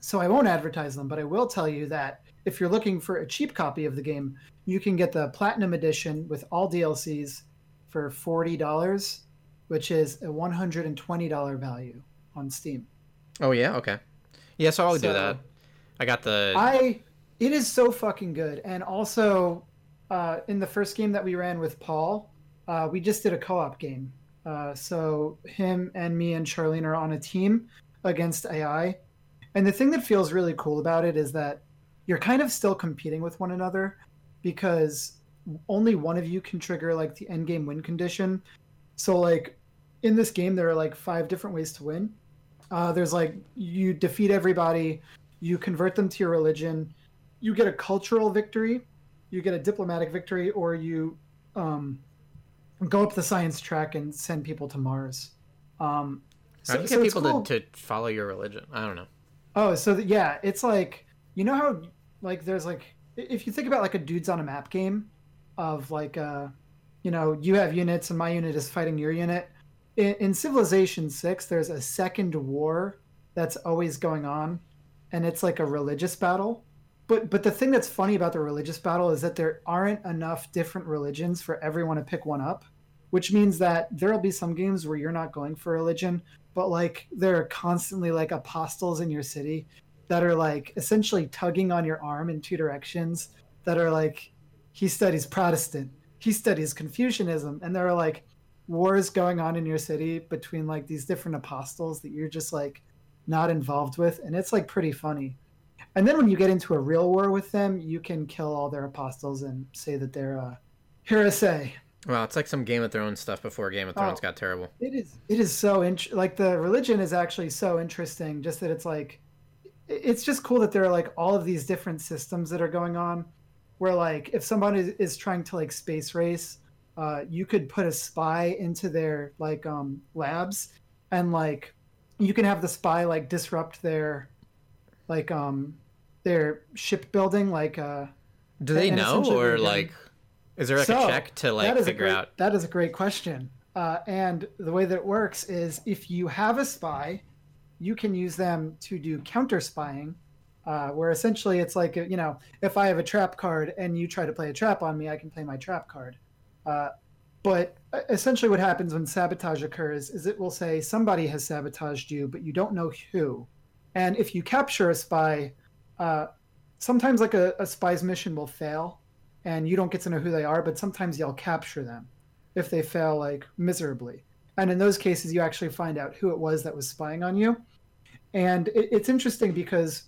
so I won't advertise them. But I will tell you that if you're looking for a cheap copy of the game, you can get the Platinum Edition with all DLCs for forty dollars, which is a one hundred and twenty dollar value on Steam. Oh yeah, okay, yeah. So I'll so, do that. I got the. I it is so fucking good, and also uh, in the first game that we ran with Paul, uh, we just did a co-op game. Uh, so him and me and Charlene are on a team against AI, and the thing that feels really cool about it is that you're kind of still competing with one another because only one of you can trigger like the end game win condition. So like in this game, there are like five different ways to win. Uh, there's like you defeat everybody, you convert them to your religion, you get a cultural victory, you get a diplomatic victory, or you um, go up the science track and send people to Mars. Um, so, How do you so get people cool. to, to follow your religion? I don't know. Oh, so the, yeah, it's like you know how like there's like if you think about like a dudes on a map game, of like uh you know you have units and my unit is fighting your unit in, in civilization 6 there's a second war that's always going on and it's like a religious battle but but the thing that's funny about the religious battle is that there aren't enough different religions for everyone to pick one up which means that there'll be some games where you're not going for religion, but like there are constantly like apostles in your city that are like essentially tugging on your arm in two directions that are like he studies Protestant, he studies Confucianism, and there are like wars going on in your city between like these different apostles that you're just like not involved with, and it's like pretty funny. And then when you get into a real war with them, you can kill all their apostles and say that they're uh, heresy. Well, it's like some Game of Thrones stuff before Game of Thrones oh, got terrible. It is. It is so int- like the religion is actually so interesting. Just that it's like, it's just cool that there are like all of these different systems that are going on. Where like if somebody is trying to like space race, uh, you could put a spy into their like um, labs, and like you can have the spy like disrupt their like um their shipbuilding like uh do they know or like is there like so, a check to like figure great, out? that is a great question. Uh, and the way that it works is if you have a spy you can use them to do counter spying uh, where essentially it's like you know if i have a trap card and you try to play a trap on me i can play my trap card. Uh, but uh, essentially, what happens when sabotage occurs is it will say somebody has sabotaged you, but you don't know who. And if you capture a spy, uh, sometimes like a, a spy's mission will fail, and you don't get to know who they are. But sometimes you'll capture them if they fail like miserably. And in those cases, you actually find out who it was that was spying on you. And it, it's interesting because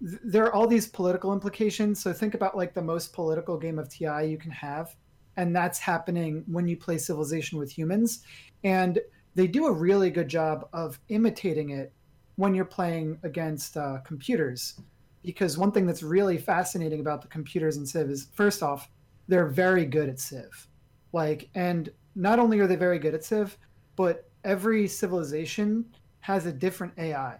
th- there are all these political implications. So think about like the most political game of TI you can have and that's happening when you play civilization with humans and they do a really good job of imitating it when you're playing against uh, computers. Because one thing that's really fascinating about the computers in civ is first off they're very good at civ. Like and not only are they very good at civ but every civilization has a different ai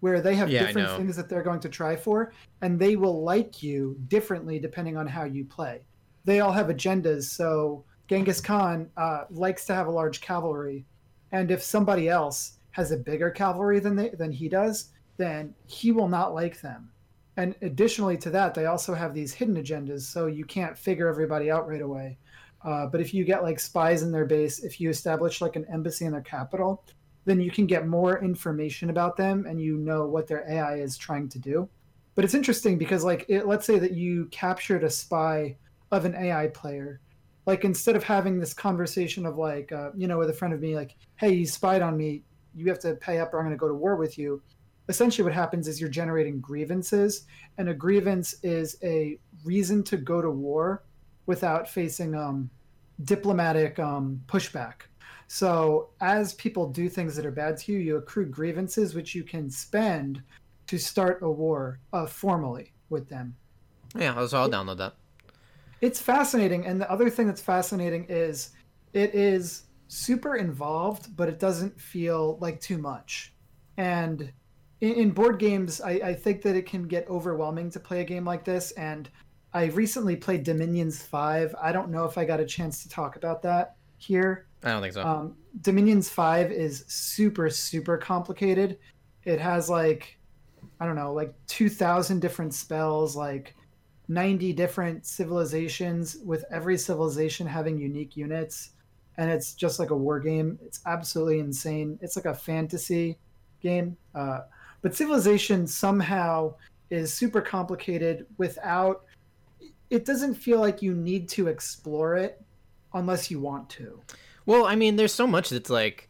where they have yeah, different things that they're going to try for and they will like you differently depending on how you play. They all have agendas. So Genghis Khan uh, likes to have a large cavalry, and if somebody else has a bigger cavalry than they, than he does, then he will not like them. And additionally to that, they also have these hidden agendas, so you can't figure everybody out right away. Uh, but if you get like spies in their base, if you establish like an embassy in their capital, then you can get more information about them and you know what their AI is trying to do. But it's interesting because like it, let's say that you captured a spy of an AI player. Like instead of having this conversation of like, uh, you know, with a friend of me, like, hey, you spied on me, you have to pay up or I'm going to go to war with you. Essentially, what happens is you're generating grievances, and a grievance is a reason to go to war without facing um, diplomatic um, pushback. So, as people do things that are bad to you, you accrue grievances, which you can spend to start a war uh, formally with them. Yeah, so I'll download that it's fascinating. And the other thing that's fascinating is it is super involved, but it doesn't feel like too much. And in, in board games, I, I think that it can get overwhelming to play a game like this. And I recently played Dominions 5. I don't know if I got a chance to talk about that here. I don't think so. Um, Dominions 5 is super, super complicated. It has like, I don't know, like 2,000 different spells, like 90 different civilizations with every civilization having unique units and it's just like a war game. It's absolutely insane. It's like a fantasy game uh, but civilization somehow is super complicated without it doesn't feel like you need to explore it unless you want to. Well i mean there's so much that's like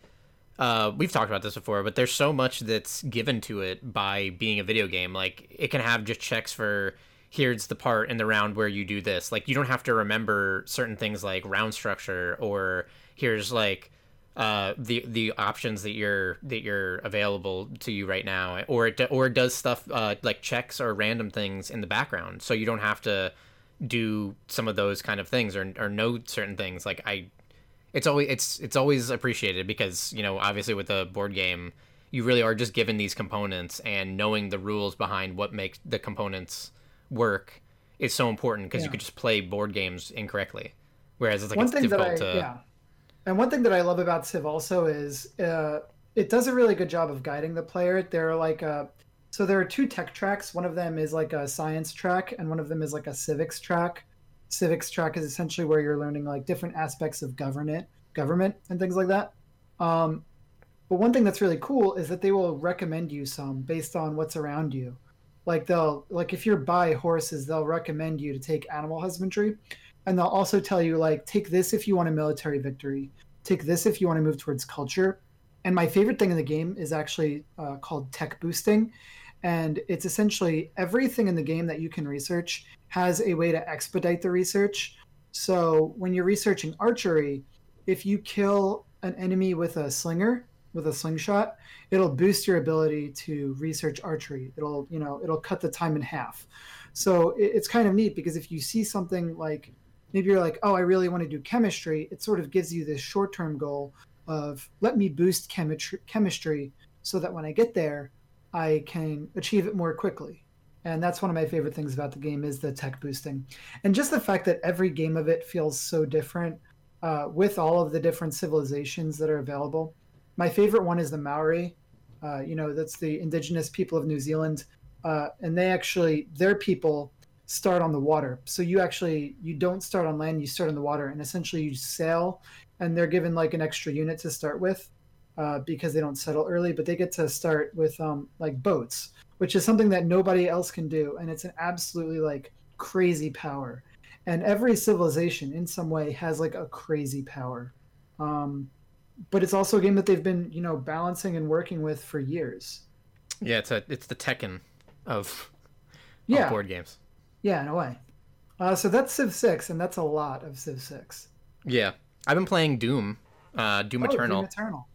uh, we've talked about this before, but there's so much that's given to it by being a video game. Like it can have just checks for here's the part in the round where you do this. Like you don't have to remember certain things like round structure or here's like uh, the the options that you're that you're available to you right now, or it or it does stuff uh, like checks or random things in the background, so you don't have to do some of those kind of things or or know certain things. Like I, it's always it's it's always appreciated because you know obviously with a board game, you really are just given these components and knowing the rules behind what makes the components work is so important because yeah. you could just play board games incorrectly. Whereas it's like one it's thing that I, to... yeah. And one thing that I love about Civ also is uh, it does a really good job of guiding the player. There are like a, uh, so there are two tech tracks. One of them is like a science track, and one of them is like a civics track. Civics track is essentially where you're learning like different aspects of government government and things like that. Um, but one thing that's really cool is that they will recommend you some based on what's around you. Like they'll like if you're by horses, they'll recommend you to take animal husbandry, and they'll also tell you like take this if you want a military victory, take this if you want to move towards culture. And my favorite thing in the game is actually uh, called tech boosting, and it's essentially everything in the game that you can research has a way to expedite the research. So when you're researching archery, if you kill an enemy with a slinger, with a slingshot, it'll boost your ability to research archery. It'll, you know, it'll cut the time in half. So it, it's kind of neat because if you see something like maybe you're like, oh, I really want to do chemistry, it sort of gives you this short-term goal of let me boost chemistry chemistry so that when I get there, I can achieve it more quickly. And that's one of my favorite things about the game is the tech boosting. And just the fact that every game of it feels so different uh, with all of the different civilizations that are available my favorite one is the Maori. Uh, you know, that's the indigenous people of New Zealand, uh, and they actually their people start on the water. So you actually you don't start on land, you start on the water, and essentially you sail, and they're given like an extra unit to start with uh, because they don't settle early, but they get to start with um, like boats, which is something that nobody else can do, and it's an absolutely like crazy power. And every civilization in some way has like a crazy power. Um, but it's also a game that they've been you know balancing and working with for years. Yeah, it's a it's the Tekken of, yeah. Of board games. Yeah, in a way. Uh, so that's Civ Six, and that's a lot of Civ Six. Yeah, I've been playing Doom, uh, Doom oh, Eternal. Doom Eternal.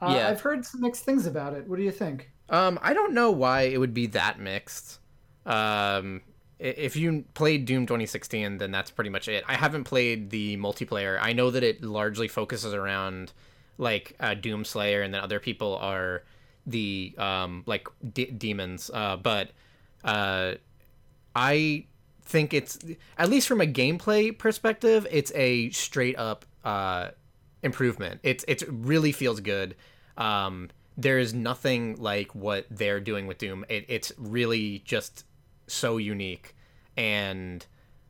Uh, yeah, I've heard some mixed things about it. What do you think? Um, I don't know why it would be that mixed. Um, if you played Doom 2016, then that's pretty much it. I haven't played the multiplayer. I know that it largely focuses around like uh, Doom Slayer, and then other people are the um, like demons. Uh, but uh, I think it's at least from a gameplay perspective, it's a straight up uh, improvement. It's it really feels good. Um, there is nothing like what they're doing with Doom. It, it's really just so unique, and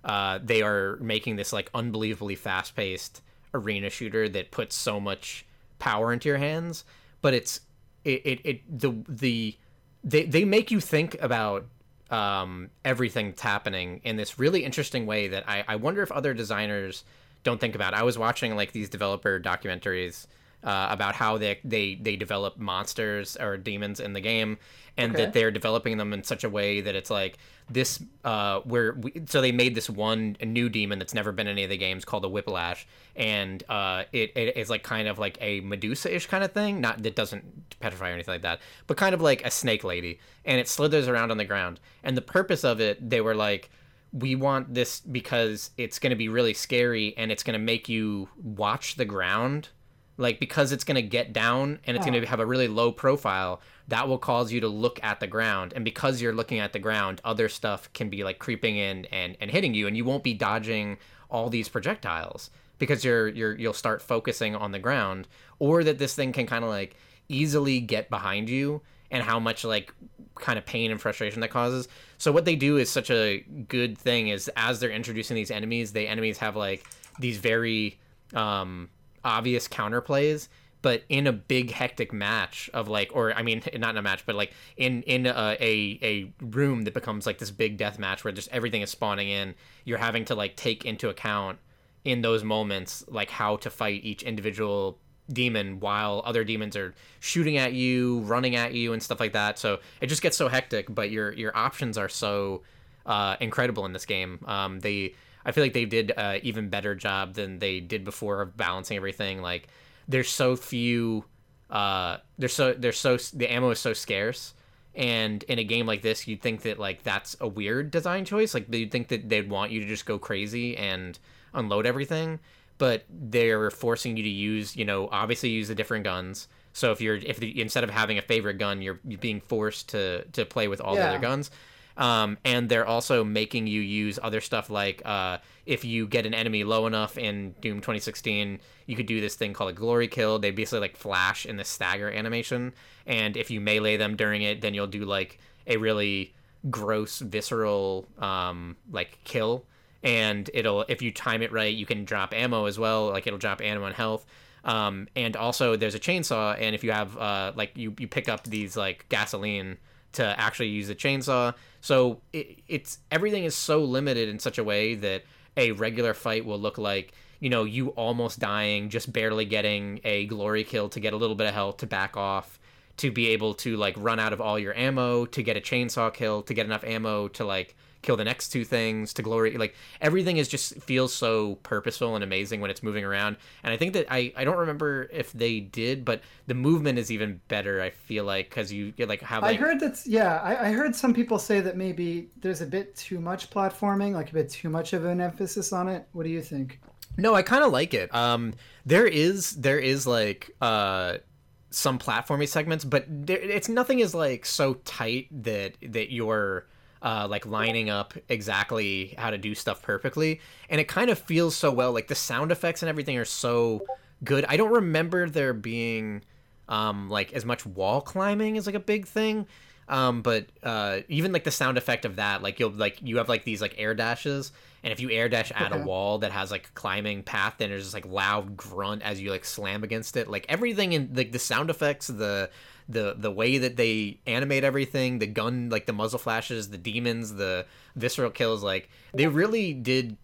uh, they are making this like unbelievably fast paced arena shooter that puts so much power into your hands. But it's it it, it the the they they make you think about um, everything that's happening in this really interesting way that I, I wonder if other designers don't think about. I was watching like these developer documentaries uh, about how they they they develop monsters or demons in the game, and okay. that they're developing them in such a way that it's like this uh where we, so they made this one new demon that's never been in any of the games called the whiplash and uh it, it is like kind of like a medusa-ish kind of thing not that doesn't petrify or anything like that but kind of like a snake lady and it slithers around on the ground and the purpose of it they were like we want this because it's going to be really scary and it's going to make you watch the ground like because it's going to get down and it's oh. going to have a really low profile that will cause you to look at the ground. And because you're looking at the ground other stuff can be like creeping in and, and hitting you and you won't be dodging all these projectiles because you're you're you'll start focusing on the ground. Or that this thing can kind of like easily get behind you and how much like kind of pain and frustration that causes. So what they do is such a good thing is as they're introducing these enemies the enemies have like these very um obvious counterplays but in a big hectic match of like or i mean not in a match but like in in a a, a room that becomes like this big death match where just everything is spawning in you're having to like take into account in those moments like how to fight each individual demon while other demons are shooting at you running at you and stuff like that. So it just gets so hectic but your your options are so uh, incredible in this game. Um, they I feel like they did an even better job than they did before of balancing everything. Like there's so few, uh, there's so there's so the ammo is so scarce, and in a game like this, you'd think that like that's a weird design choice. Like you'd think that they'd want you to just go crazy and unload everything, but they're forcing you to use, you know, obviously use the different guns. So if you're if the, instead of having a favorite gun, you're, you're being forced to to play with all yeah. the other guns. Um, and they're also making you use other stuff like uh, if you get an enemy low enough in Doom 2016, you could do this thing called a glory kill. They basically like flash in the stagger animation, and if you melee them during it, then you'll do like a really gross, visceral um, like kill. and it'll if you time it right, you can drop ammo as well. Like it'll drop ammo and health. Um, and also there's a chainsaw, and if you have uh, like you you pick up these like gasoline to actually use the chainsaw. So it, it's everything is so limited in such a way that a regular fight will look like you know you almost dying, just barely getting a glory kill to get a little bit of health to back off, to be able to like run out of all your ammo, to get a chainsaw kill, to get enough ammo to like kill the next two things to glory like everything is just feels so purposeful and amazing when it's moving around and i think that i i don't remember if they did but the movement is even better i feel like because you get like have like I heard that's yeah. I, I heard some people say that maybe there's a bit too much platforming, like a bit too much of an emphasis on it. What do you think? No, I kind of like it. Um, there is there is like uh some platforming segments, but there, it's nothing is like so tight that that you're uh, like lining up exactly how to do stuff perfectly, and it kind of feels so well. Like the sound effects and everything are so good. I don't remember there being um, like as much wall climbing is like a big thing. Um, but uh, even like the sound effect of that, like you'll like you have like these like air dashes, and if you air dash at a wall that has like a climbing path, then there's this like loud grunt as you like slam against it. Like everything in like the sound effects, the the the way that they animate everything, the gun like the muzzle flashes, the demons, the visceral kills, like they really did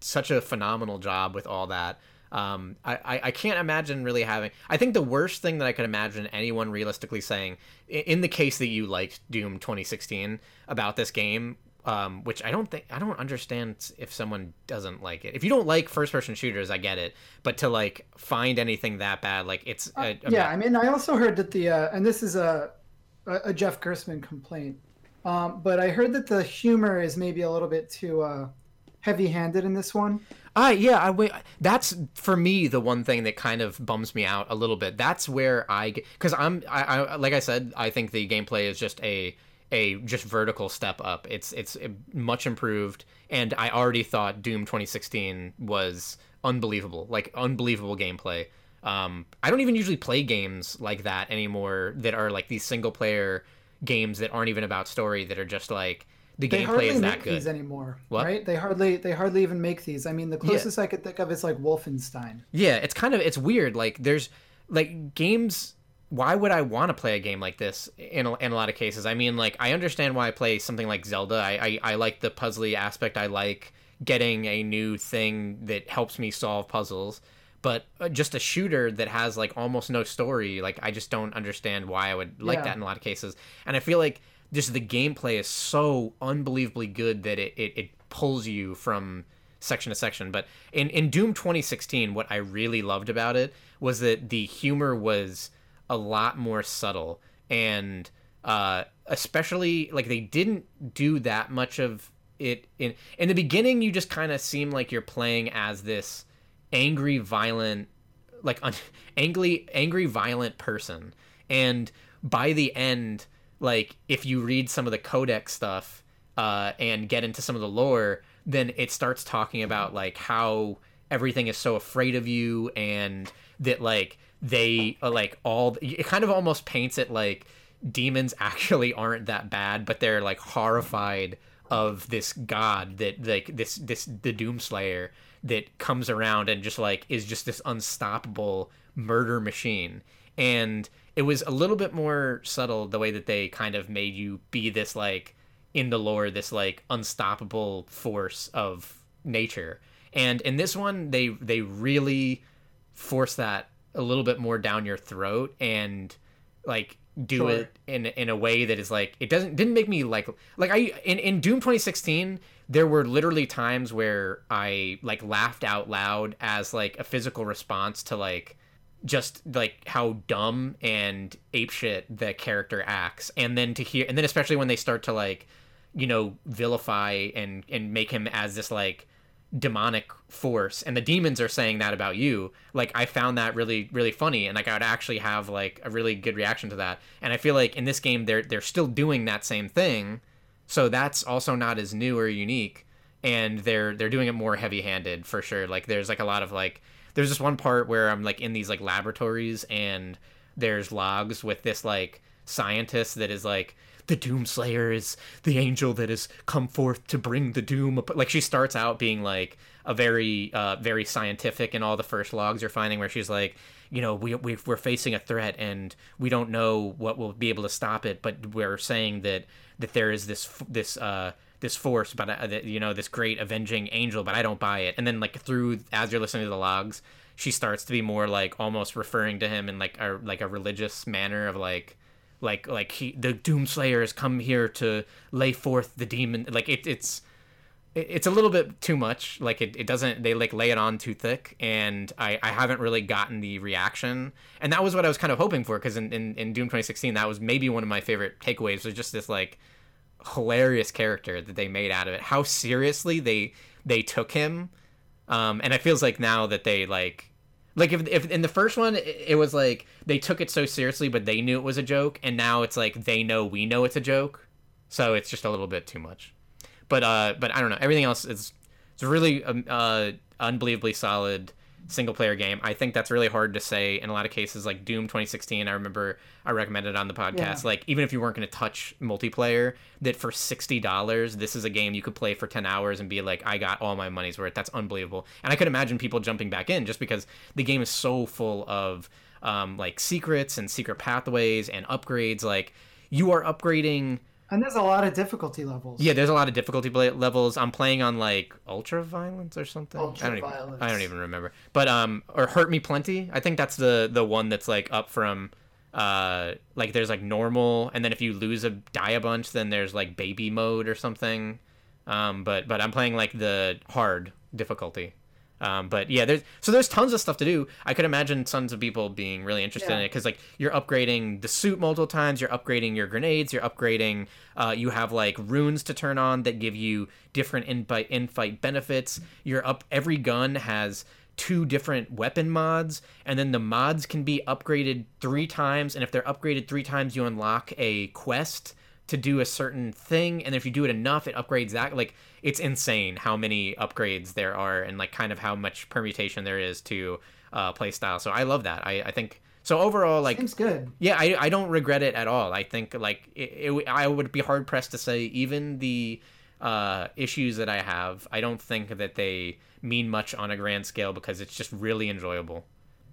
such a phenomenal job with all that. Um, I, I, I can't imagine really having. I think the worst thing that I could imagine anyone realistically saying, in the case that you liked Doom 2016 about this game, um, which I don't think I don't understand if someone doesn't like it. If you don't like first person shooters, I get it, but to like find anything that bad, like it's a, a yeah, I mean, I also heard that the uh, and this is a a Jeff Gerstmann complaint, um, but I heard that the humor is maybe a little bit too uh, heavy-handed in this one. Ah, yeah, I wait. That's for me the one thing that kind of bums me out a little bit. That's where I because I'm, I, I, like I said, I think the gameplay is just a a just vertical step up. It's it's much improved, and I already thought Doom 2016 was unbelievable, like unbelievable gameplay. Um, I don't even usually play games like that anymore that are like these single player games that aren't even about story that are just like the They gameplay is that make good. these anymore, What? right? They hardly they hardly even make these. I mean, the closest I could think of is like Wolfenstein. Yeah, it's kind of it's weird. Like there's like games. Why would I want to play a game like this in a, in a lot of cases? I mean, like I understand why I play something like Zelda. I I, I like the puzzly aspect. I like getting a new thing that helps me solve puzzles. But uh, just a shooter that has like almost no story, like I just don't understand why I would like Yeah. that in a lot of cases. And I feel like just the gameplay is so unbelievably good that it, it, it pulls you from section to section. But in, in Doom 2016, what I really loved about it was that the humor was a lot more subtle. And uh, especially like they didn't do that much of it in in the beginning you just kind of seem like you're playing as this angry violent like un- angry angry violent person. And by the end like if you read some of the codex stuff uh, and get into some of the lore then it starts talking about like how everything is so afraid of you and that like they uh, like all it kind of almost paints it like demons actually aren't that bad but they're like horrified of this god that like this this the doomslayer that comes around and just like is just this unstoppable murder machine. And it was a little bit more subtle the way that they kind of made you be this like in the lore this like unstoppable force of nature. And in this one they they really force that a little bit more down your throat and like do Sure. it in in a way that is like it doesn't didn't make me like like I in in Doom 2016 there were literally times where I like laughed out loud as like a physical response to like just like how dumb and apeshit the character acts and then to hear and then especially when they start to like you know vilify and and make him as this like demonic force and the demons are saying that about you. Like i found that really really funny and like i would actually have like a really good reaction to that. And i feel like in this game they're they're still doing that same thing so that's also not as new or unique and they're they're doing it more heavy handed for sure. Like there's like a lot of like there's this one part where i'm like in these like laboratories and there's logs with this like scientist that is like the Doomslayer is the angel that has come forth to bring the doom. Like she starts out being like a very, uh, very scientific, and all the first logs you're finding where she's like, you know, we, we we're facing a threat and we don't know what will be able to stop it, but we're saying that that there is this this uh this force, but uh, you know this great avenging angel, but I don't buy it. And then like through as you're listening to the logs, she starts to be more like almost referring to him in like a like a religious manner of like like like he the doomslayer has come here to lay forth the demon like it, it's it's a little bit too much like it, it doesn't they like lay it on too thick and I, I haven't really gotten the reaction and that was what i was kind of hoping for because in, in, in doom 2016 that was maybe one of my favorite takeaways was just this like hilarious character that they made out of it. How seriously they they took him um and it feels like now that they like like if, if in the first one it was like they took it so seriously but they knew it was a joke and now it's like they know we know it's a joke. So it's just a little bit too much. But uh but i don't know. Everything else is it's really um, uh unbelievably solid single player game. I think that's really hard to say in a lot of cases. Like Doom 2016, I remember I recommended on the podcast. Yeah. Like even if you weren't going to touch multiplayer, that for sixty dollars, this is a game you could play for ten hours and be like, I got all my money's worth. That's unbelievable. And I could imagine people jumping back in just because the game is so full of um, like secrets and secret pathways and upgrades. Like you are upgrading and there's a lot of difficulty levels. Yeah, there's a lot of difficulty levels. I'm playing on like ultra violence or something. Ultra I don't violence. Even, I don't even remember. But um, or hurt me plenty. I think that's the the one that's like up from uh like there's like normal, and then if you lose a die a bunch, then there's like baby mode or something. Um, but but I'm playing like the hard difficulty. Um, but yeah, there's so there's tons of stuff to do. I could imagine tons of people being really interested yeah. in it because like you're upgrading the suit multiple times, you're upgrading your grenades, you're upgrading. Uh, you have like runes to turn on that give you different in in fight benefits. You're up every gun has two different weapon mods, and then the mods can be upgraded three times. And if they're upgraded three times, you unlock a quest to do a certain thing and if you do it enough it upgrades that like it's insane how many upgrades there are and like kind of how much permutation there is to uh play style. So i love that. I i think so overall like seems good. yeah i i don't regret it at all. I think like it, it i would be hard pressed to say even the uh issues that i have i don't think that they mean much on a grand scale because it's just really enjoyable.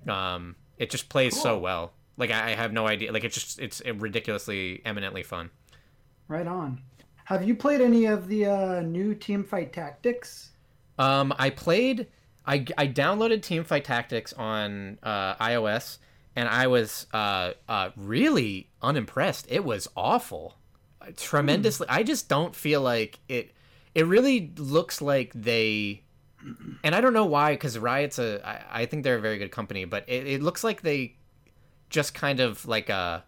Um it just plays cool. so well. Like I, I have no idea. Like it's just it's ridiculously eminently fun Right on. Have you played any of the uh, new Teamfight Tactics? Um, I played. I, I downloaded Teamfight Tactics on uh, iOS, and I was uh, uh, really unimpressed. It was awful, tremendously. Hmm. I just don't feel like it. It really looks like they, and I don't know why, because Riot's a. I, I think they're a very good company, but it, it looks like they just kind of like a uh,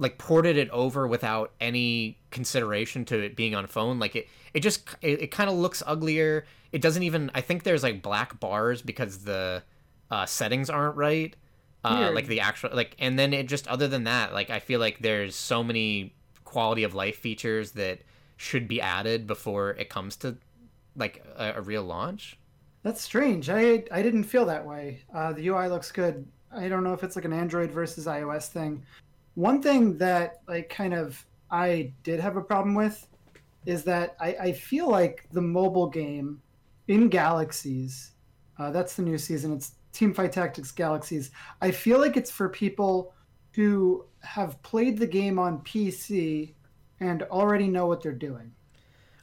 like ported it over without any consideration to it being on phone like it it just it, it kind of looks uglier. It doesn't even i think there's like black bars because the uh, settings aren't right. Uh, like the actual like and then it just other than that like i feel like there's so many quality of life features that should be added before it comes to like a, a real launch. That's strange. I i didn't feel that way. Uh, the ui looks good. I don't know if it's like an android versus ios thing one thing that like kind of I did have a problem with is that I, I feel like the mobile game in Galaxies, uh, that's the new season. It's Team Fight Tactics Galaxies. I feel like it's for people who have played the game on PC and already know what they're doing.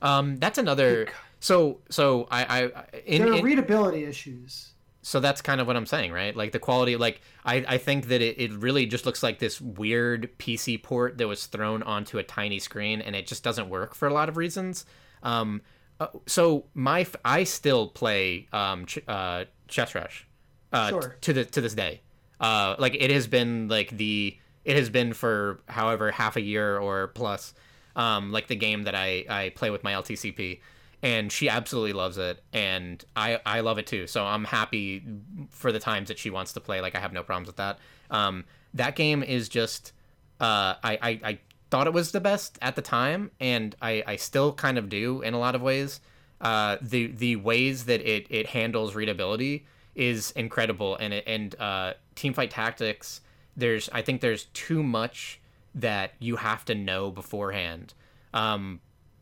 Um, that's another. So so I I in, there are in, readability issues so that's kind of what I'm saying, right? Like the quality, like I, I think that it, it really just looks like this weird PC port that was thrown onto a tiny screen, and it just doesn't work for a lot of reasons. Um, uh, so my I still play um, ch- uh, Chess Rush uh, sure. t- to the to this day. Uh, like it has been like the it has been for however half a year or plus. Um, like the game that I I play with my LTCP and she absolutely loves it and I I love it too. So I'm happy for the times that she wants to play. Like I have no problems with that. Um, that game is just uh, I, I I thought it was the best at the time, and I I still kind of do in a lot of ways. Uh, the the ways that it it handles readability is incredible, and it and uh, team fight tactics. There's I think there's too much that you have to know beforehand um,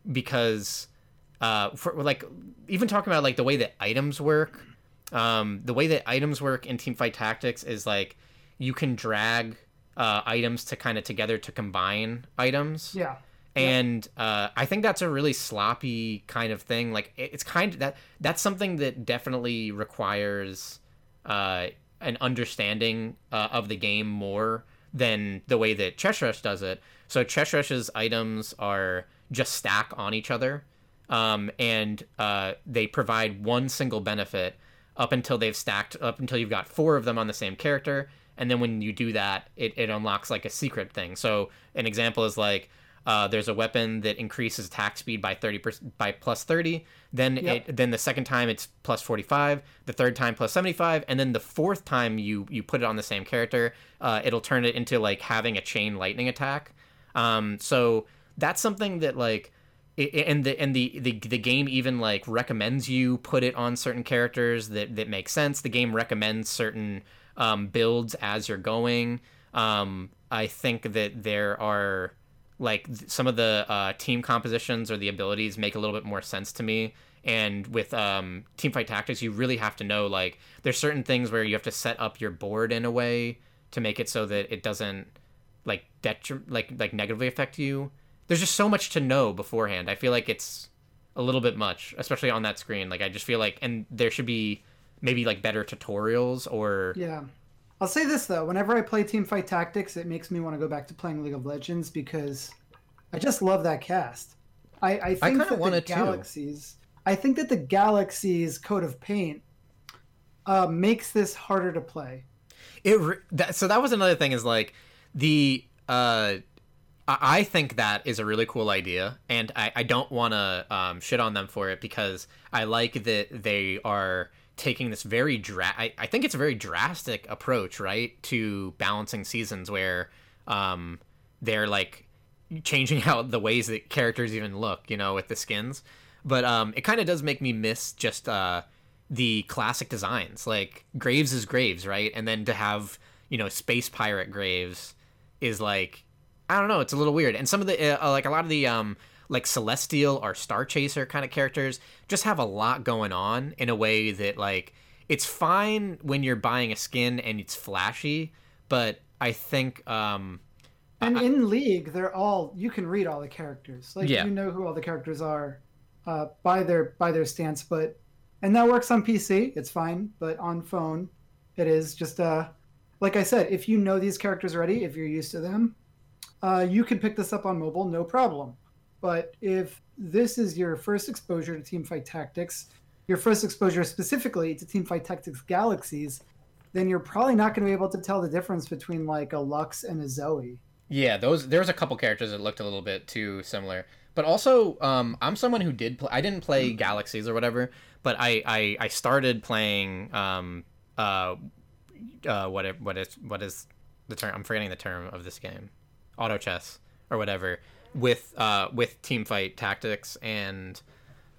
because uh, for like even talking about like the way that items work um, the way that items work in team fight tactics is like you can drag uh, items to kind of together to combine items Yeah. and uh, I think that's a really sloppy kind of thing. Like it's kind of that that's something that definitely requires uh, an understanding uh, of the game more than the way that Chess Rush does it. So Chess Rush's items are just stack on each other, um, and uh, they provide one single benefit up until they've stacked up until you've got four of them on the same character. And then when you do that it, it unlocks like a secret thing. So an example is like uh, there's a weapon that increases attack speed by 30 by plus 30 then Yep. it then the second time it's plus 45 the third time plus 75 and then the fourth time you you put it on the same character uh, it'll turn it into like having a chain lightning attack. Um, so that's something that like and the and the, the the game even like recommends you put it on certain characters that that make sense. The game recommends certain um, builds as you're going. Um, I think that there are like th- some of the uh, team compositions or the abilities make a little bit more sense to me. And with um, team fight tactics, you really have to know like there's certain things where you have to set up your board in a way to make it so that it doesn't like detri- like like negatively affect you. There's just so much to know beforehand. I feel like it's a little bit much, especially on that screen. Like I just feel like and there should be maybe like better tutorials or Yeah. I'll say this though, whenever I play Teamfight Tactics, it makes me want to go back to playing League of Legends because I just love that cast. I, I think kinda that the wanna too. Galaxies I think that the Galaxies Code of Paint uh, makes this harder to play. it re- that, so that was another thing is like the uh I think that is a really cool idea, and I, I don't want to um, shit on them for it because I like that they are taking this very dra- I, I think it's a very drastic approach, right, to balancing seasons where um, they're like changing out the ways that characters even look, you know, with the skins. But um, it kind of does make me miss just uh, the classic designs. Like Graves is Graves, right? And then to have you know space pirate Graves is like I don't know, it's a little weird. And some of the uh, like a lot of the um like Celestial or Star Chaser kind of characters just have a lot going on in a way that like it's fine when you're buying a skin and it's flashy, but I think um And in League, they're all you can read all the characters. Like Yeah. you know who all the characters are uh, by their by their stance, but and that works on PC, it's fine, but on phone, it is just uh like I said, if you know these characters already, if you're used to them, uh, you can pick this up on mobile, no problem. But if this is your first exposure to Teamfight Tactics, your first exposure specifically to Teamfight Tactics Galaxies, then you're probably not going to be able to tell the difference between like a Lux and a Zoe. Yeah, those there was a couple characters that looked a little bit too similar. But also, um, I'm someone who did play. I didn't play Galaxies or whatever, but I I, I started playing um uh uh what it, what is what is the term? I'm forgetting the term of this game, auto chess or whatever with uh with team fight tactics and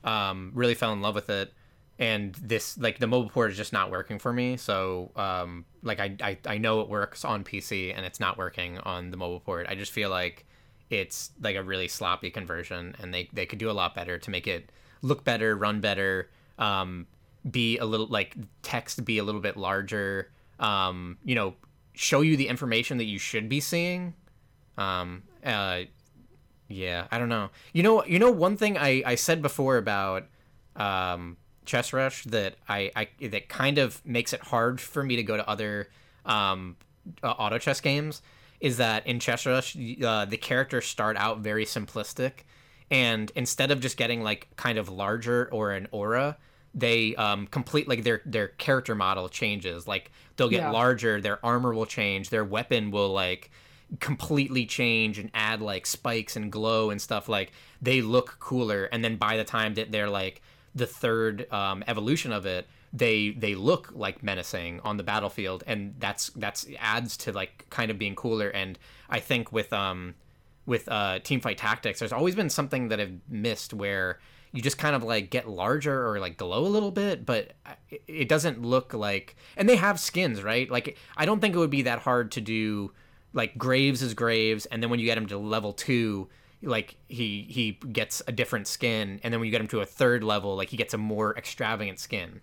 um really fell in love with it. And this like the mobile port is just not working for me. So um like I, I i know it works on pc and it's not working on the mobile port. I just feel like it's like a really sloppy conversion and they they could do a lot better to make it look better run better um be a little like text be a little bit larger um you know show you the information that you should be seeing um uh yeah i don't know. You know you know one thing i i said before about um chess rush that i i that kind of makes it hard for me to go to other um uh, auto chess games is that in chess rush uh, the characters start out very simplistic. And instead of just getting like kind of larger or an aura they um complete like their their character model changes. Like they'll get Yeah. larger their armor will change their weapon will like completely change and add like spikes and glow and stuff like they look cooler. And then by the time that they're like the third um, evolution of it they they look like menacing on the battlefield. And that's that's adds to like kind of being cooler. And i think with um with uh team fight tactics there's always been something that i've missed where you just kind of like get larger or like glow a little bit but it, it doesn't look like and they have skins right? Like i don't think it would be that hard to do like Graves is Graves, and then when you get him to level two, like he he gets a different skin, and then when you get him to a third level, like he gets a more extravagant skin.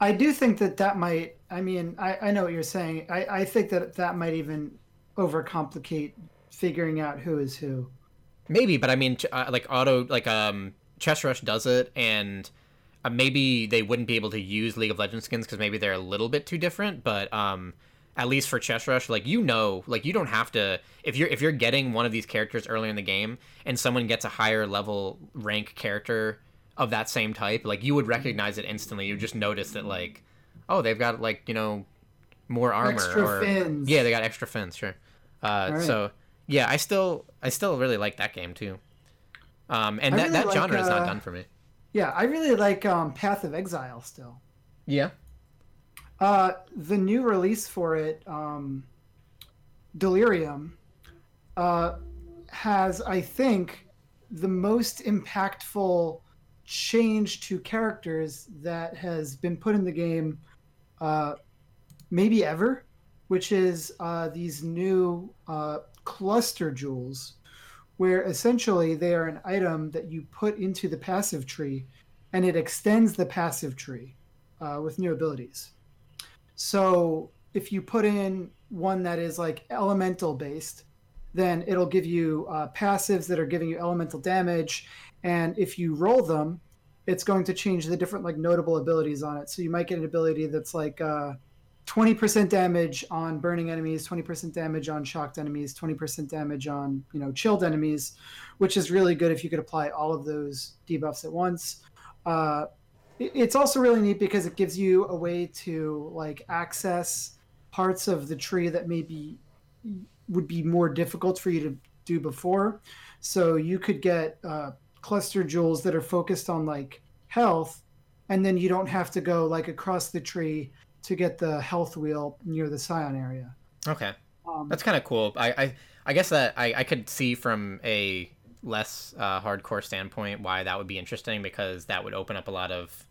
I do think that that might. I mean, I, I know what you're saying. I, I think that that might even overcomplicate figuring out who is who. Maybe, but I mean, uh, like auto, like um, Chess Rush does it, and uh, maybe they wouldn't be able to use League of Legends skins because maybe they're a little bit too different. But um, at least for Chess Rush, like you know, like you don't have to if you're if you're getting one of these characters early in the game and someone gets a higher level rank character of that same type, like you would recognize it instantly. You just notice that like, oh, they've got like you know more armor Extra or fins. yeah, they got extra fins, sure. Uh, Right. So yeah, I still I still really like that game too. Um, and I that, really that like, genre is not uh, done for me. Yeah, I really like um, Path of Exile still. Yeah. Uh, the new release for it, um, Delirium, uh, has I think the most impactful change to characters that has been put in the game, uh, maybe ever, which is uh, these new uh, cluster jewels, where essentially they are an item that you put into the passive tree, and it extends the passive tree uh, with new abilities. So if you put in one that is like elemental based, then it'll give you uh, passives that are giving you elemental damage, and if you roll them, it's going to change the different like notable abilities on it. So you might get an ability that's like uh, 20% damage on burning enemies, 20% damage on shocked enemies, 20% damage on you know chilled enemies, which is really good if you could apply all of those debuffs at once. Uh, it's also really neat because it gives you a way to like access parts of the tree that maybe would be more difficult for you to do before. So you could get uh, cluster jewels that are focused on like health, and then you don't have to go like across the tree to get the health wheel near the scion area. Okay. Um, That's kind of cool. I, I I guess that I, I could see from a less uh, hardcore standpoint why that would be interesting because that would open up a lot of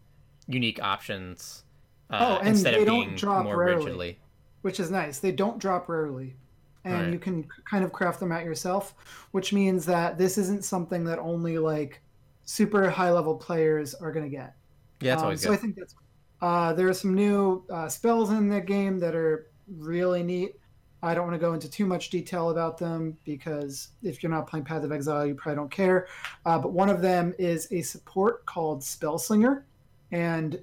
unique options uh, Oh, and instead they of don't being drop more rarely. rigidly. which is nice. They don't drop rarely, and Right. you can kind of craft them out yourself, which means that this isn't something that only like super high level players are going to get. Yeah, that's Um, always so. I think that's. Uh, there are some new uh, spells in the game that are really neat. I don't want to go into too much detail about them because if you're not playing Path of Exile, you probably don't care. Uh, but one of them is a support called Spellslinger, and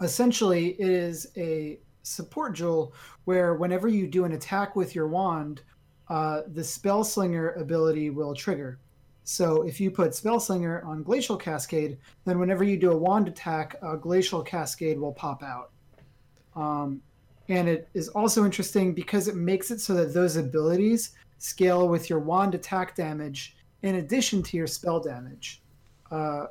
essentially it is a support jewel where whenever you do an attack with your wand, uh, the Spellslinger ability will trigger. So if you put Spellslinger on Glacial Cascade, then whenever you do a wand attack, a Glacial Cascade will pop out. Um, and it is also interesting because it makes it so that those abilities scale with your wand attack damage in addition to your spell damage, uh,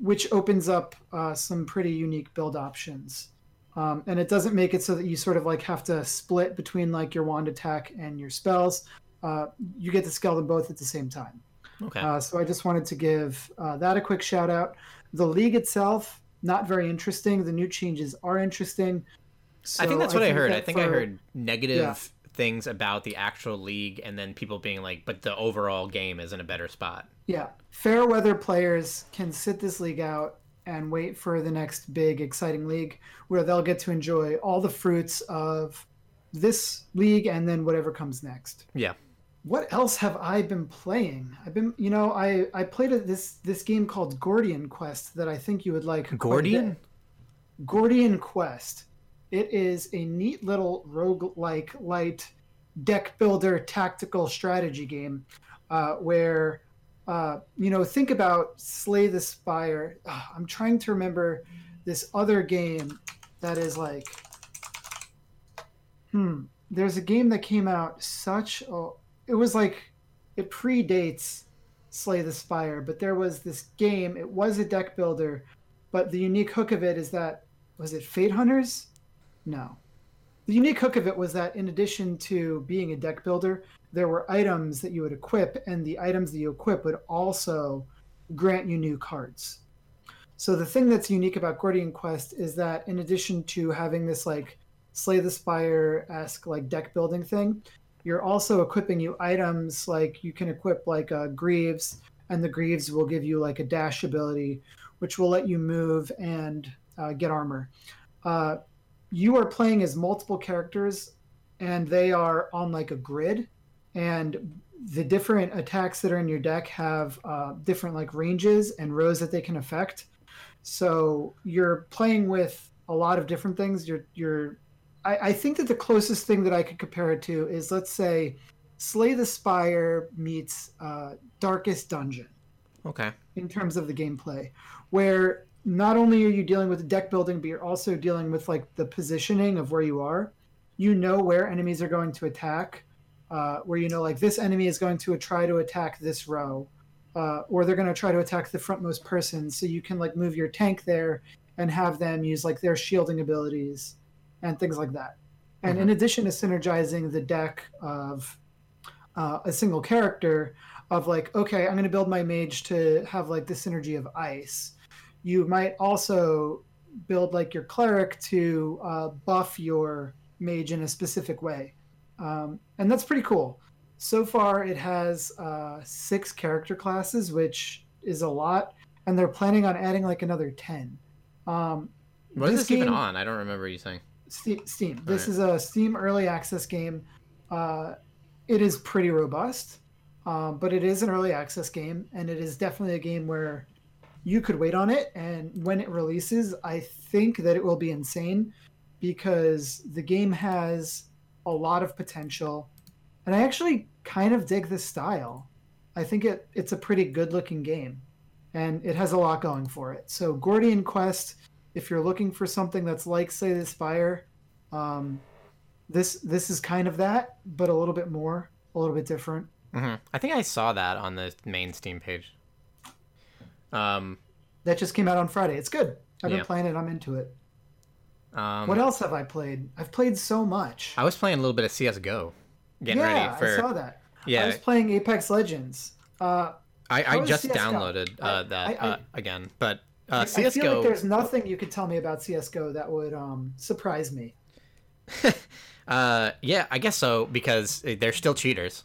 which opens up uh, some pretty unique build options. Um, and it doesn't make it so that you sort of like have to split between like your wand attack and your spells. Uh, you get to scale them both at the same time. Okay. Uh, so I just wanted to give uh, that a quick shout out. The league itself, not very interesting. The new changes are interesting. I think that's what I, heard. I think I heard negative. Things about the actual league, and then people being like, "But the overall game is in a better spot." Yeah, fair weather players can sit this league out and wait for the next big exciting league where they'll get to enjoy all the fruits of this league and then whatever comes next. Yeah. What else have I been playing? I've been, you know, I I played a, this this game called Gordian Quest that I think you would like. Gordian? Gordian Quest. It is a neat little rogue-like light deck builder tactical strategy game uh, where uh, you know think about Slay the Spire. I'm trying to remember this other game that is like hmm there's a game that came out such it was like it predates Slay the Spire, but there was this game. It was a deck builder, but the unique hook of it is that was it Fate Hunters? No. The unique hook of it was that in addition to being a deck builder, there were items that you would equip, and the items that you equip would also grant you new cards. So the thing that's unique about Gordian Quest is that in addition to having this like Slay the Spire esque like deck building thing, you're also equipping you items like you can equip like uh, Greaves, and the Greaves will give you like a dash ability, which will let you move and uh, get armor. Uh, you are playing as multiple characters, and they are on like a grid, and the different attacks that are in your deck have uh, different like ranges and rows that they can affect. So you're playing with a lot of different things. You're you're I, I think that the closest thing that I could compare it to is let's say Slay the Spire meets uh, Darkest Dungeon. Okay. In terms of the gameplay, where not only are you dealing with deck building, but you're also dealing with like the positioning of where you are. You know where enemies are going to attack, uh, where you know like this enemy is going to try to attack this row, uh, or they're going to try to attack the frontmost person. So you can like move your tank there and have them use like their shielding abilities and things like that. And mm-hmm. in addition to synergizing the deck of uh, a single character, of like, okay, I'm going to build my mage to have like the synergy of ice. You might also build like your cleric to uh, buff your mage in a specific way. Um, and that's pretty cool. So far, it has uh, six character classes, which is a lot, and they're planning on adding like another 10. Um, what is this game, even on? I don't remember you saying. Steam. This right. is a Steam early access game. Uh, it is pretty robust, um, but it is an early access game, and it is definitely a game where you could wait on it. And when it releases, I think that it will be insane because the game has a lot of potential, and I actually kind of dig this style. I think it it's a pretty good looking game, and it has a lot going for it. So Gordian Quest if you're looking for something that's like Slay the Spire, um, this this is kind of that, but a little bit more, a little bit different. Mm-hmm. I think I saw that on the main Steam page. Um, that just came out on Friday. It's good. I've yeah. been playing it. I'm into it. Um, what else have I played? I've played so much. I was playing a little bit of CS:GO, getting yeah, ready for. Yeah, I saw that. Yeah, I was playing Apex Legends. Uh, I, I just downloaded uh, that I, I, uh, again, but uh, CS:GO. I feel like there's nothing you could tell me about CS:GO that would um, surprise me. uh, yeah, I guess so because they're still cheaters.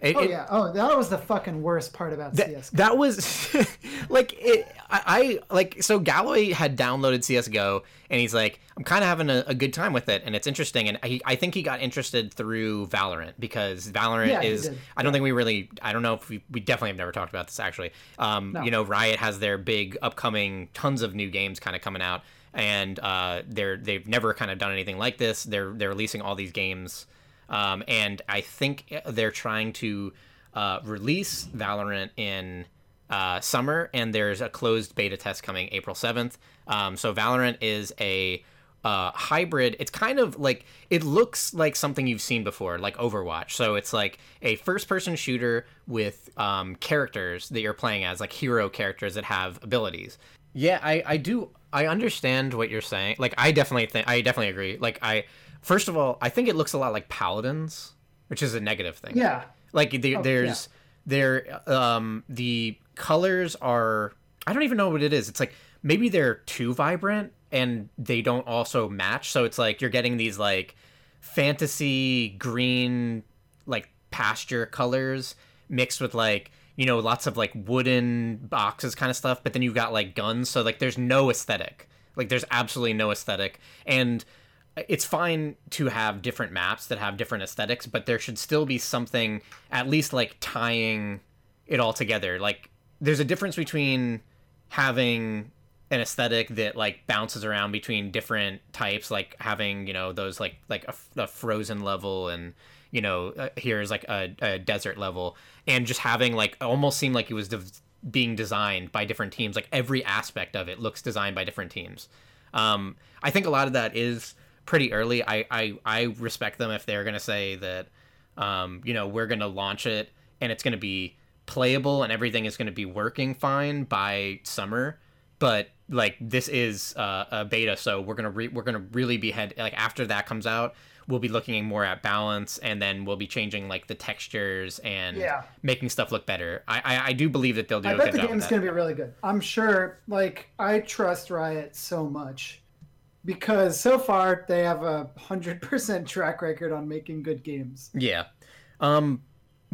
It, oh it, yeah. Oh, that was the fucking worst part about that, CS:GO. That was like it. I, I, like so Galloway had downloaded CS:GO and he's like, I'm kind of having a, a, good time with it and it's interesting. And I, I think he got interested through Valorant because Valorant yeah, is. I don't think we really. I don't know if we we definitely have never talked about this actually. Um, no. you know, Riot has their big upcoming tons of new games kind of coming out and uh, they're they've never kind of done anything like this. They're they're releasing all these games um, and I think they're trying to uh, release Valorant in uh, summer, and there's a closed beta test coming April 7th. Um, so Valorant is a uh, hybrid. It's kind of like it looks like something you've seen before, like Overwatch. So it's like a first-person shooter with um, characters that you're playing as, like hero characters that have abilities. Yeah, I, I do. I understand what you're saying. Like, I definitely think I definitely agree. Like, I First of all, I think it looks a lot like paladins, which is a negative thing. Yeah. Like the, oh, there's yeah. there um the colors are I don't even know what it is. It's like maybe they're too vibrant and they don't also match. So it's like you're getting these like fantasy green like pasture colors mixed with like you know lots of like wooden boxes kind of stuff but then you've got like guns so like there's no aesthetic like there's absolutely no aesthetic and it's fine to have different maps that have different aesthetics, but there should still be something at least like tying it all together. Like there's a difference between having an aesthetic that like bounces around between different types, like having you know those like like a, a frozen level and you know uh, here's like a, a, desert level, and just having like almost seem like it was de- being designed by different teams. Like every aspect of it looks designed by different teams. Um, I think a lot of that is pretty early. I I, I respect them if they're gonna say that, um, you know, we're gonna launch it and it's gonna be playable and everything is gonna be working fine by summer. But like this is uh, a beta, so we're gonna re- we're gonna really be head like after that comes out, we'll be looking more at balance and then we'll be changing like the textures and yeah. making stuff look better. I, I, I do believe that they'll do. I bet the game's gonna be really good. I'm sure. Like I trust Riot so much because so far they have a hundred percent track record on making good games. Yeah, um,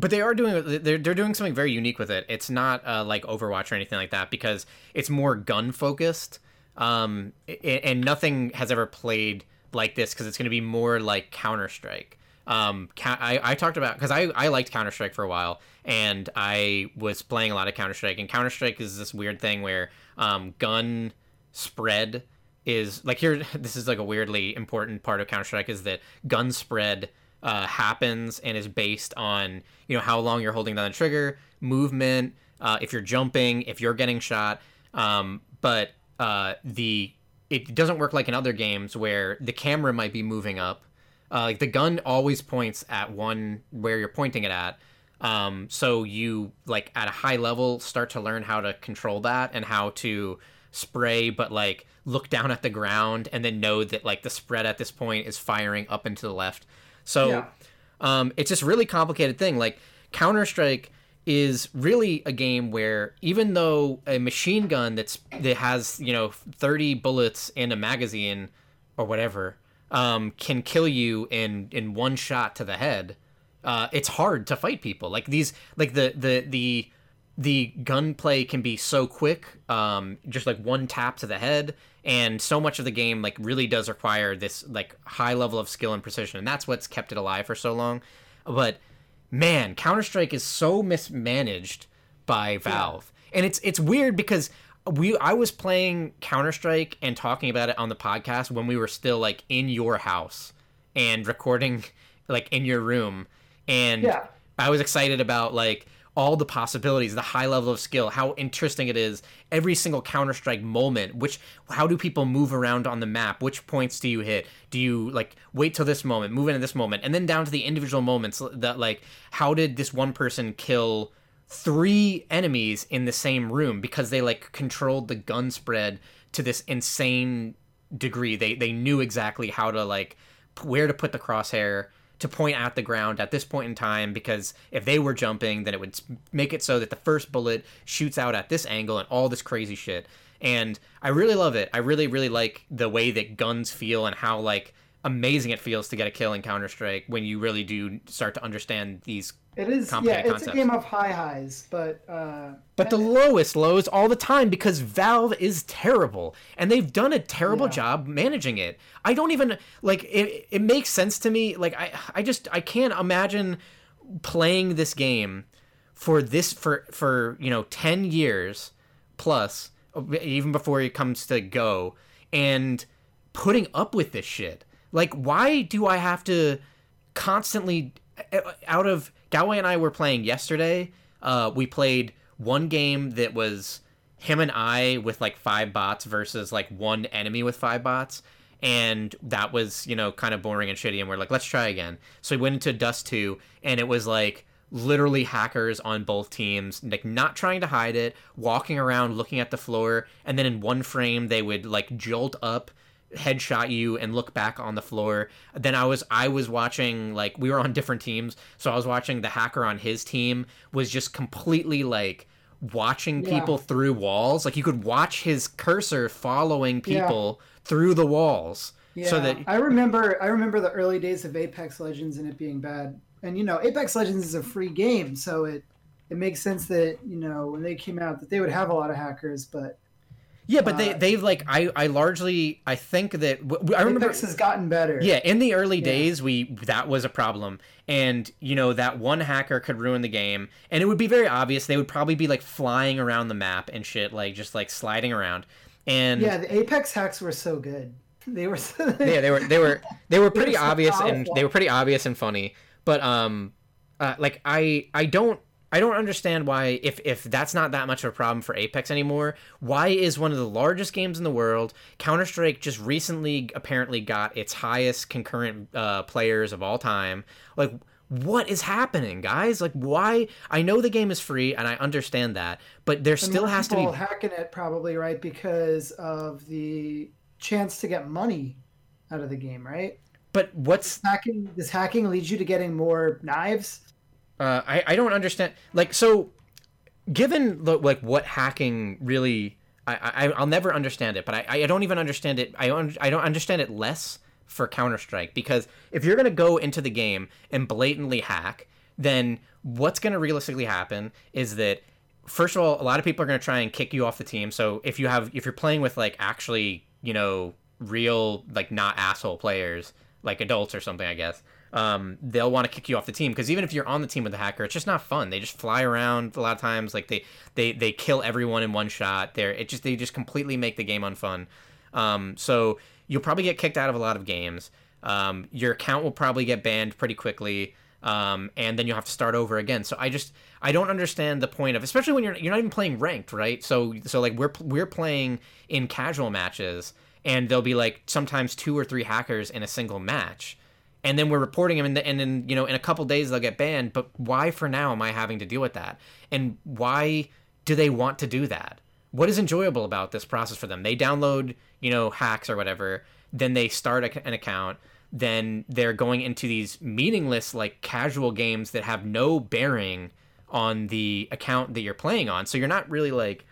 but they are doing they're they're doing something very unique with it. It's not uh, like Overwatch or anything like that because it's more gun focused. Um, and nothing has ever played like this because it's going to be more like Counter Strike. Um, I, I talked about because I, I liked Counter Strike for a while and I was playing a lot of Counter Strike and Counter Strike is this weird thing where um, gun spread is like here this is like a weirdly important part of Counter Strike is that gun spread uh, happens and is based on you know how long you're holding down the trigger, movement, uh, if you're jumping, if you're getting shot. Um, but uh, the it doesn't work like in other games where the camera might be moving up. Uh, like the gun always points at one where you're pointing it at. Um, so you like at a high level start to learn how to control that and how to spray, but like look down at the ground and then know that like the spread at this point is firing up and to the left. So yeah. um, it's just really complicated thing. Like Counter Strike is really a game where even though a machine gun that's that has you know 30 bullets in a magazine or whatever um, can kill you in in one shot to the head uh, it's hard to fight people like these like the the the the gunplay can be so quick um, just like one tap to the head and so much of the game like really does require this like high level of skill and precision and that's what's kept it alive for so long but man counter-strike is so mismanaged by valve yeah. and it's it's weird because we I was playing Counter-Strike and talking about it on the podcast when we were still like in your house and recording like in your room and yeah. I was excited about like all the possibilities, the high level of skill, how interesting it is, every single Counter Strike moment. Which, how do people move around on the map? Which points do you hit? Do you like wait till this moment, move into this moment, and then down to the individual moments that like, how did this one person kill three enemies in the same room because they like controlled the gun spread to this insane degree. They they knew exactly how to like where to put the crosshair to point at the ground at this point in time because if they were jumping, then it would make it so that the first bullet shoots out at this angle and all this crazy shit. And I really love it. I really, really like the way that guns feel and how like amazing it feels to get a kill in Counter Strike when you really do start to understand these it is yeah, it's concepts. a game of high highs, but uh, but the lowest lows all the time because Valve is terrible and they've done a terrible yeah. job managing it. I don't even like it. It makes sense to me. Like I, I just I can't imagine playing this game for this for for you know ten years plus, even before it comes to go and putting up with this shit. Like, why do I have to constantly out of Galway and I were playing yesterday. Uh, we played one game that was him and I with like five bots versus like one enemy with five bots. And that was, you know, kind of boring and shitty. And we're like, let's try again. So we went into Dust 2, and it was like literally hackers on both teams, like not trying to hide it, walking around looking at the floor. And then in one frame, they would like jolt up headshot you and look back on the floor. Then I was I was watching like we were on different teams, so I was watching the hacker on his team was just completely like watching people yeah. through walls. Like you could watch his cursor following people yeah. through the walls. Yeah, so that I remember I remember the early days of Apex Legends and it being bad. And you know, Apex Legends is a free game, so it it makes sense that, you know, when they came out that they would have a lot of hackers, but yeah, but they uh, they've like I I largely I think that I remember Apex has gotten better. Yeah, in the early yeah. days we that was a problem, and you know that one hacker could ruin the game, and it would be very obvious. They would probably be like flying around the map and shit, like just like sliding around. And yeah, the Apex hacks were so good. They were so, yeah, they were they were they were pretty obvious and they were pretty obvious and funny. But um, uh, like I I don't I don't understand why if if that's not that much of a problem for Apex anymore, why is one of the largest games in the world, Counter-Strike just recently apparently got its highest concurrent uh, players of all time. Like what is happening, guys? Like why I know the game is free and I understand that, but there still has to be People hacking it probably, right? Because of the chance to get money out of the game, right? But what's does hacking does hacking lead you to getting more knives? Uh, I I don't understand. Like so, given the, like what hacking really I, I I'll never understand it, but I I don't even understand it. I I don't understand it less for Counter Strike because if you're gonna go into the game and blatantly hack, then what's gonna realistically happen is that first of all, a lot of people are gonna try and kick you off the team. So if you have if you're playing with like actually you know real like not asshole players like adults or something, I guess. Um, they'll want to kick you off the team because even if you're on the team with the hacker, it's just not fun. They just fly around a lot of times. Like they they they kill everyone in one shot. They're it just they just completely make the game unfun. Um, so you'll probably get kicked out of a lot of games. Um, your account will probably get banned pretty quickly. Um, and then you'll have to start over again. So I just I don't understand the point of, especially when you're you're not even playing ranked, right? So so like we're we're playing in casual matches, and there'll be like sometimes two or three hackers in a single match and then we're reporting them and, and then you know in a couple days they'll get banned. But why for now am i having to deal with that? And why do they want to do that? What is enjoyable about this process for them? They download you know hacks or whatever then they start an account then they're going into these meaningless like casual games that have no bearing on the account that you're playing on. So you're not really like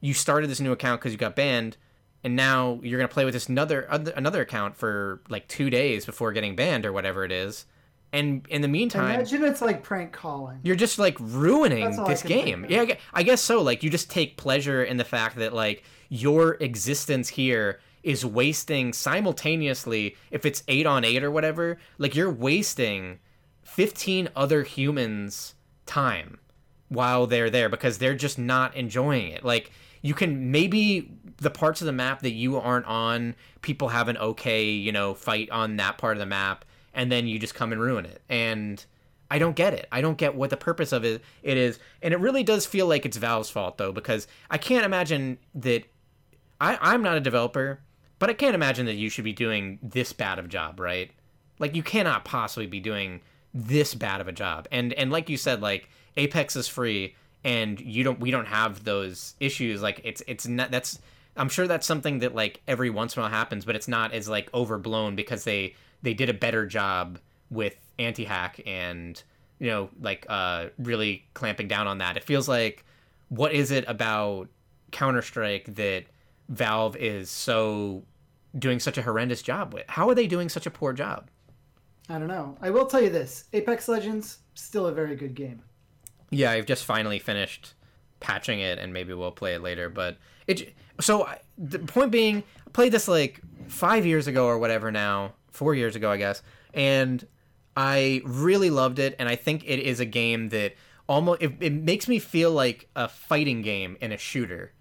you started this new account because you got banned and now you're gonna play with this another another account for like two days before getting banned or whatever it is. And in the meantime, imagine it's like prank calling. You're just like ruining this game. Yeah, I guess so. Like you just take pleasure in the fact that like your existence here is wasting simultaneously. If it's eight on eight or whatever, like you're wasting fifteen other humans' time while they're there because they're just not enjoying it. Like you can maybe the parts of the map that you aren't on, people have an okay, you know, fight on that part of the map, and then you just come and ruin it. And I don't get it. I don't get what the purpose of it it is. And it really does feel like it's Valve's fault though, because I can't imagine that I, I'm not a developer, but I can't imagine that you should be doing this bad of a job, right? Like you cannot possibly be doing this bad of a job. And and like you said, like Apex is free and you don't we don't have those issues like it's it's not that's i'm sure that's something that like every once in a while happens but it's not as like overblown because they they did a better job with anti-hack and you know like uh really clamping down on that. It feels like what is it about counter-strike that valve is so doing such a horrendous job with? How are they doing such a poor job? I don't know. I will tell you this. Apex legends still a very good game. Yeah, I've just finally finished patching it, and maybe we'll play it later. But it so the point being, I played this like five years ago or whatever now, four years ago, I guess, and I really loved it, and I think it is a game that almost it, it makes me feel like a fighting game in a shooter,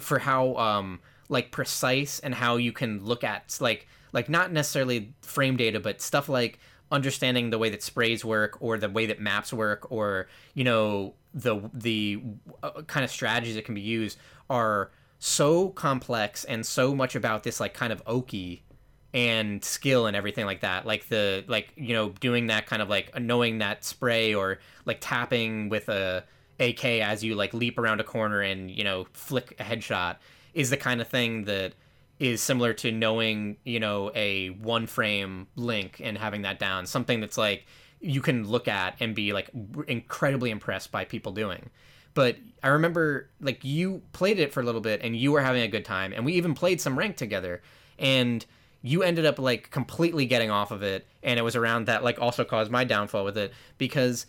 for how um like precise and how you can look at like like not necessarily frame data, but stuff like understanding the way that sprays work or the way that maps work or you know the the uh, kind of strategies that can be used are so complex and so much about this like kind of oki and skill and everything like that. Like the like you know doing that kind of like knowing that spray or like tapping with a ak as you like leap around a corner and you know flick a headshot is the kind of thing that is similar to knowing you know a one frame link and having that down. Something that's like you can look at and be like incredibly impressed by people doing but i remember like you played it for a little bit and you were having a good time and we even played some rank together and you ended up like completely getting off of it and it was around that like also caused my downfall with it because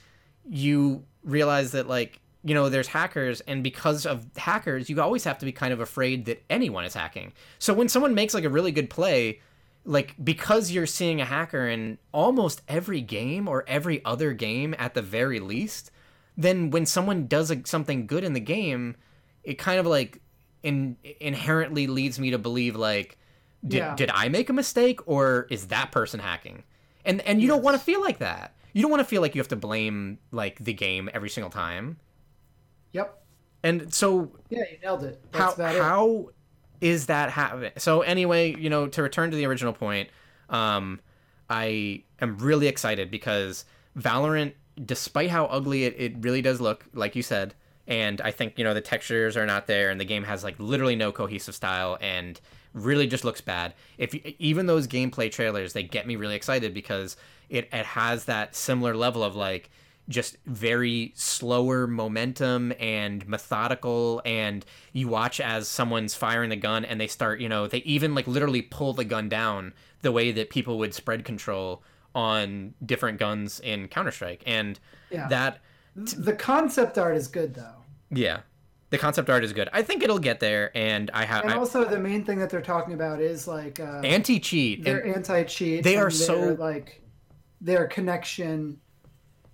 you realized that like you know, there's hackers, and because of hackers, you always have to be kind of afraid that anyone is hacking. So when someone makes like a really good play, like because you're seeing a hacker in almost every game or every other game at the very least, then when someone does a, something good in the game, it kind of like in, inherently leads me to believe like, did, yeah. did I make a mistake or is that person hacking? And and you yes. don't want to feel like that. You don't want to feel like you have to blame like the game every single time. Yep. And so yeah, you nailed it. That's how how is that happening? So anyway, you know, to return to the original point, um, I am really excited because Valorant, despite how ugly it, it really does look, like you said, and I think you know the textures are not there, and the game has like literally no cohesive style, and really just looks bad. If even those gameplay trailers, they get me really excited because it it has that similar level of like just very slower momentum and methodical and you watch as someone's firing the gun and they start you know they even like literally pull the gun down the way that people would spread control on different guns in counter-strike and Yeah. that The concept art is good though. yeah the concept art is good i think it'll get there and i have And I, also the main thing that they're talking about is like uh, anti-cheat They're anti-cheat. they are so- like their connection.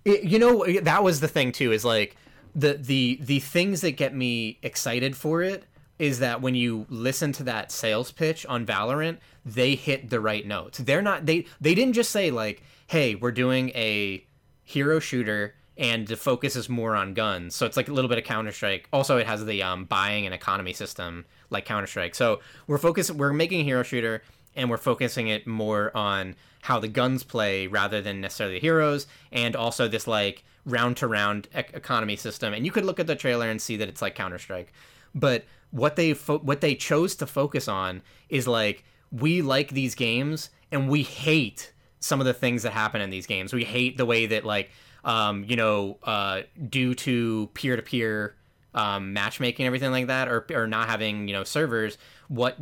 it, you know that was the thing too is like the the the things that get me excited for it is that when you listen to that sales pitch on Valorant they hit the right notes. They're not they they didn't just say like hey we're doing a hero shooter and the focus is more on guns. So it's like a little bit of counter-strike. Also it has the um, buying and economy system like counter-strike. So we're focused we're making a hero shooter and we're focusing it more on how the guns play rather than necessarily the heroes and also this like round to round economy system. And you could look at the trailer and see that it's like counter-strike. But what they fo- what they chose to focus on is like we like these games and we hate some of the things that happen in these games. We hate the way that like um, you know uh, due to peer-to-peer um, matchmaking everything like that or, or not having you know servers what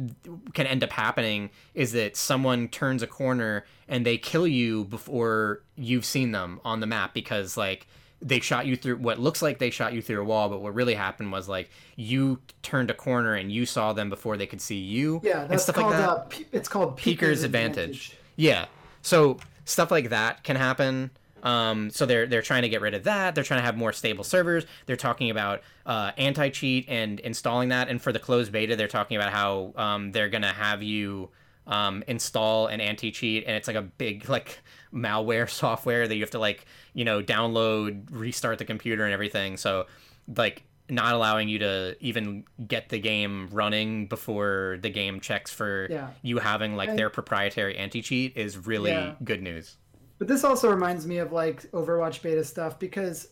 can end up happening is that someone turns a corner and they kill you before you've seen them on the map because like they shot you through what looks like they shot you through a wall but what really happened was like you turned a corner and you saw them before they could see you Yeah, and that's stuff called like that uh, pe- it's called Peeker's advantage. Yeah. So stuff like that can happen. Um, so they're they're trying to get rid of that. They're trying to have more stable servers. They're talking about uh, anti cheat and installing that. And for the closed beta, they're talking about how um, they're gonna have you um, install an anti cheat, and it's like a big like malware software that you have to like you know download, restart the computer, and everything. So like not allowing you to even get the game running before the game checks for Yeah. you having like And- their proprietary anti cheat is really Yeah. good news. But this also reminds me of like Overwatch beta stuff because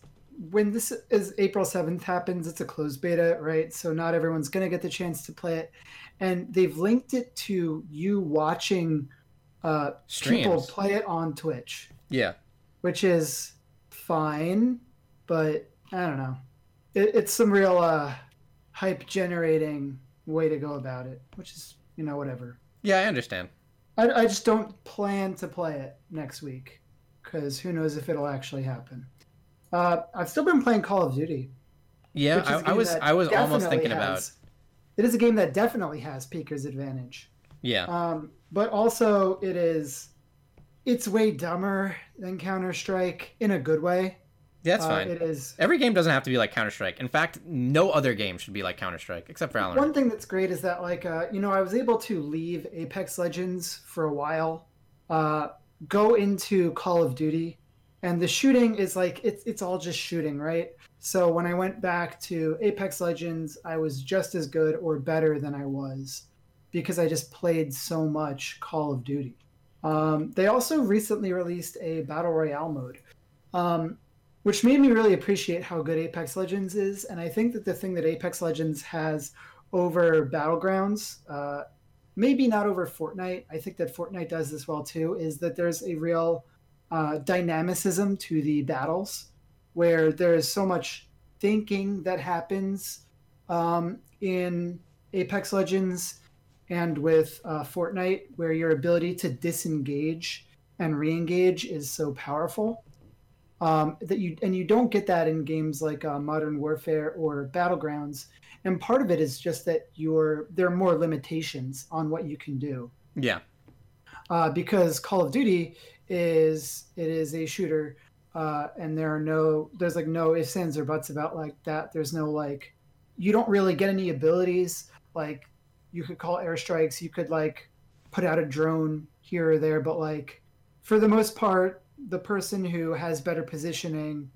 when this is April 7th happens, it's a closed beta, right? So not everyone's going to get the chance to play it. And they've linked it to you watching uh, people play it on Twitch, Yeah. which is fine, but I don't know. It, it's some real uh, hype generating way to go about it, which is, you know, whatever. Yeah, I understand. I, I just don't plan to play it next week because who knows if it'll actually happen. Uh, I've still been playing Call of Duty. Yeah, which is a I, I was I was almost thinking about It is a game that definitely has Peeker's advantage, yeah. um, but also it is. It's way dumber than Counter Strike in a good way. Yeah, That's Uh, fine. It is. Every game doesn't have to be like Counter Strike. In fact, no other game should be like Counter Strike except for Valorant. One thing that's great is that, like, uh, you know, I was able to leave Apex Legends for a while, uh, go into Call of Duty, and the shooting is like it's it's all just shooting, right? So when I went back to Apex Legends, I was just as good or better than I was because I just played so much Call of Duty. Um, they also recently released a battle royale mode. Um, which made me really appreciate how good Apex Legends is. And I think that the thing that Apex Legends has over Battlegrounds, uh, maybe not over Fortnite, I think that Fortnite does this well too, is that there's a real uh, dynamicism to the battles where there is so much thinking that happens um, in Apex Legends and with uh, Fortnite, where your ability to disengage and re-engage is so powerful um, that you and you don't get that in games like uh, Modern Warfare or Battlegrounds. And part of it is just that you're there are more limitations on what you can do Yeah. uh, because Call of Duty is it is a shooter, uh, and there are no there's like no ifs ands or buts about like that. There's no like you don't really get any abilities like you could call airstrikes. You could like put out a drone here or there, but like for the most part, the person who has better positioning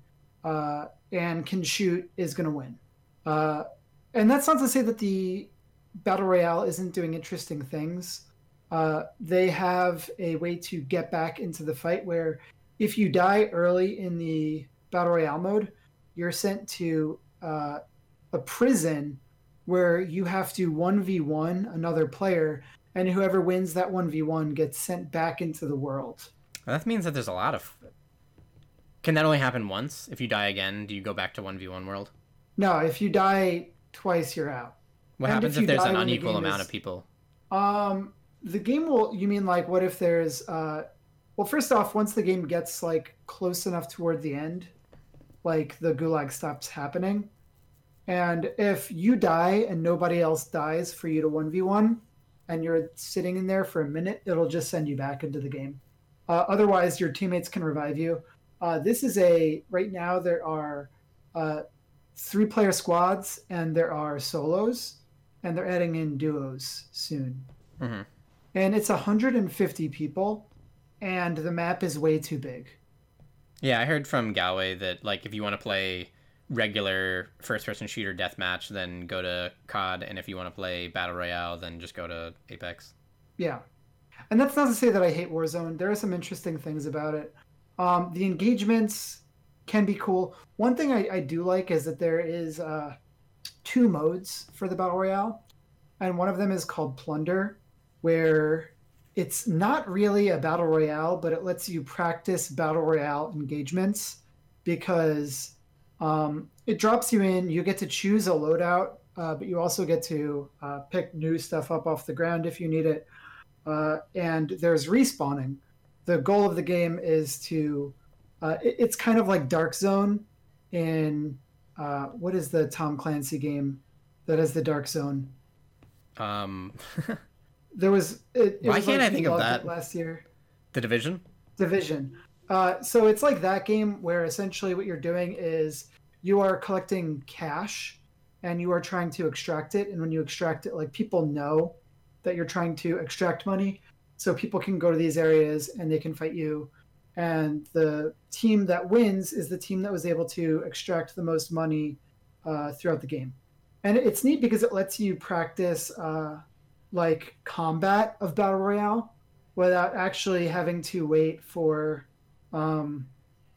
uh, and can shoot is going to win. Uh, and that's not to say that the battle royale isn't doing interesting things. Uh, they have a way to get back into the fight where if you die early in the battle royale mode, you're sent to uh, a prison where you have to 1v1 another player, and whoever wins that 1v1 gets sent back into the world. That means that there's a lot of Can that only happen once? If you die again, do you go back to one v one world? No, if you die twice, you're out. What And happens if if, there's an when the unequal amount is- of people? Um, the game will. You mean like what if there's? Uh, well, first off, once the game gets like close enough toward the end, like the gulag stops happening, and if you die and nobody else dies for you to one v one, and you're sitting in there for a minute, it'll just send you back into the game. Uh, otherwise, your teammates can revive you. Uh, this is a right now there are uh, three player squads and there are solos, and they're adding in duos soon hmm and it's 150 people and the map is way too big Yeah, I heard from Galway that like if you want to play regular first person shooter deathmatch, then go to COD, and if you want to play battle royale, then just go to Apex. yeah. And that's not to say that i hate warzone. There are some interesting things about it. Um, the engagements can be cool. One thing I, I do like is that there is uh, two modes for the battle royale and one of them is called plunder where it's not really a battle royale but it lets you practice battle royale engagements because um, it drops you in. You get to choose a loadout uh, but you also get to uh, pick new stuff up off the ground if you need it. Uh, and there's respawning. The goal of the game is to uh, it- it's kind of like dark zone in uh, what is the tom clancy game that has the dark zone? Um, there was it, it Why was can't like I think of that? last year. The division. division uh, so it's like that game where essentially what you're doing is you are collecting cash and you are trying to extract it. And when you extract it like people know that you're trying to extract money. So people can go to these areas and they can fight you. And the team that wins is the team that was able to extract the most money uh, throughout the game. And it's neat because it lets you practice uh, like combat of battle royale without actually having to wait for um,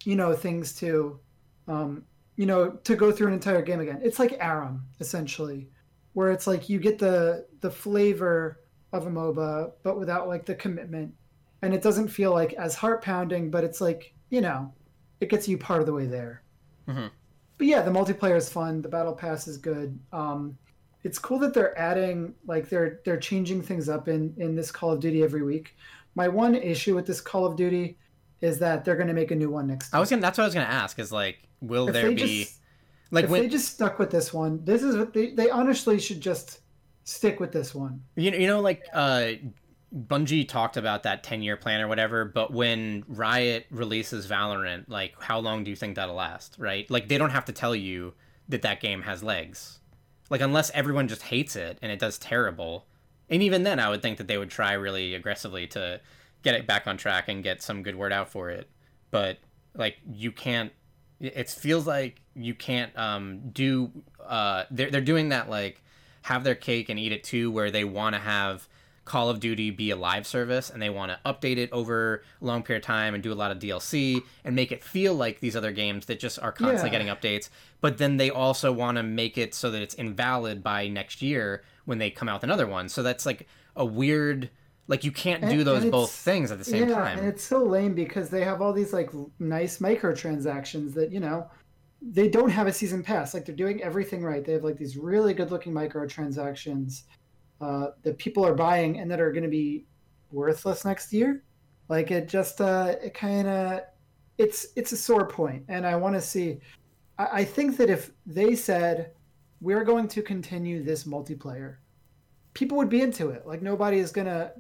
you know things to um, you know to go through an entire game again. It's like aram essentially where it's like you get the the flavor of a moba but without like the commitment. And it doesn't feel like as heart pounding but it's like you know it gets you part of the way there. Mhm. but yeah the multiplayer is fun. The battle pass is good. Um, it's cool that they're adding like they're they're changing things up in in this call of duty every week. My one issue with this call of duty is that they're going to make a new one next Time. I was gonna. That's what I was gonna ask. Is like, will if there be just like if when they just stuck with this one this is what they they honestly should just stick with this one You know, you know, like uh, Bungie talked about that ten-year plan or whatever. But when Riot releases Valorant, like, how long do you think that'll last? Right? Like, they don't have to tell you that that game has legs. Like, unless everyone just hates it and it does terrible, and even then, I would think that they would try really aggressively to get it back on track and get some good word out for it. But like, you can't. It feels like you can't um, do. Uh, they're they're doing that like have their cake and eat it too, where they want to have Call of Duty be a live service and they want to update it over a long period of time and do a lot of DLC and make it feel like these other games that just are constantly Yeah. getting updates. But then they also want to make it so that it's invalid by next year when they come out with another one. So that's like a weird, like you can't do And- those and both things at the same yeah time. and it's so lame because they have all these like nice microtransactions that you know they don't have a season pass. Like they're doing everything right. They have like these really good looking microtransactions uh, that people are buying and that are going to be worthless next year. Like it just uh it kind of it's it's a sore point and i want to see I, I think that if they said we're going to continue this multiplayer people would be into it. Like nobody is gonna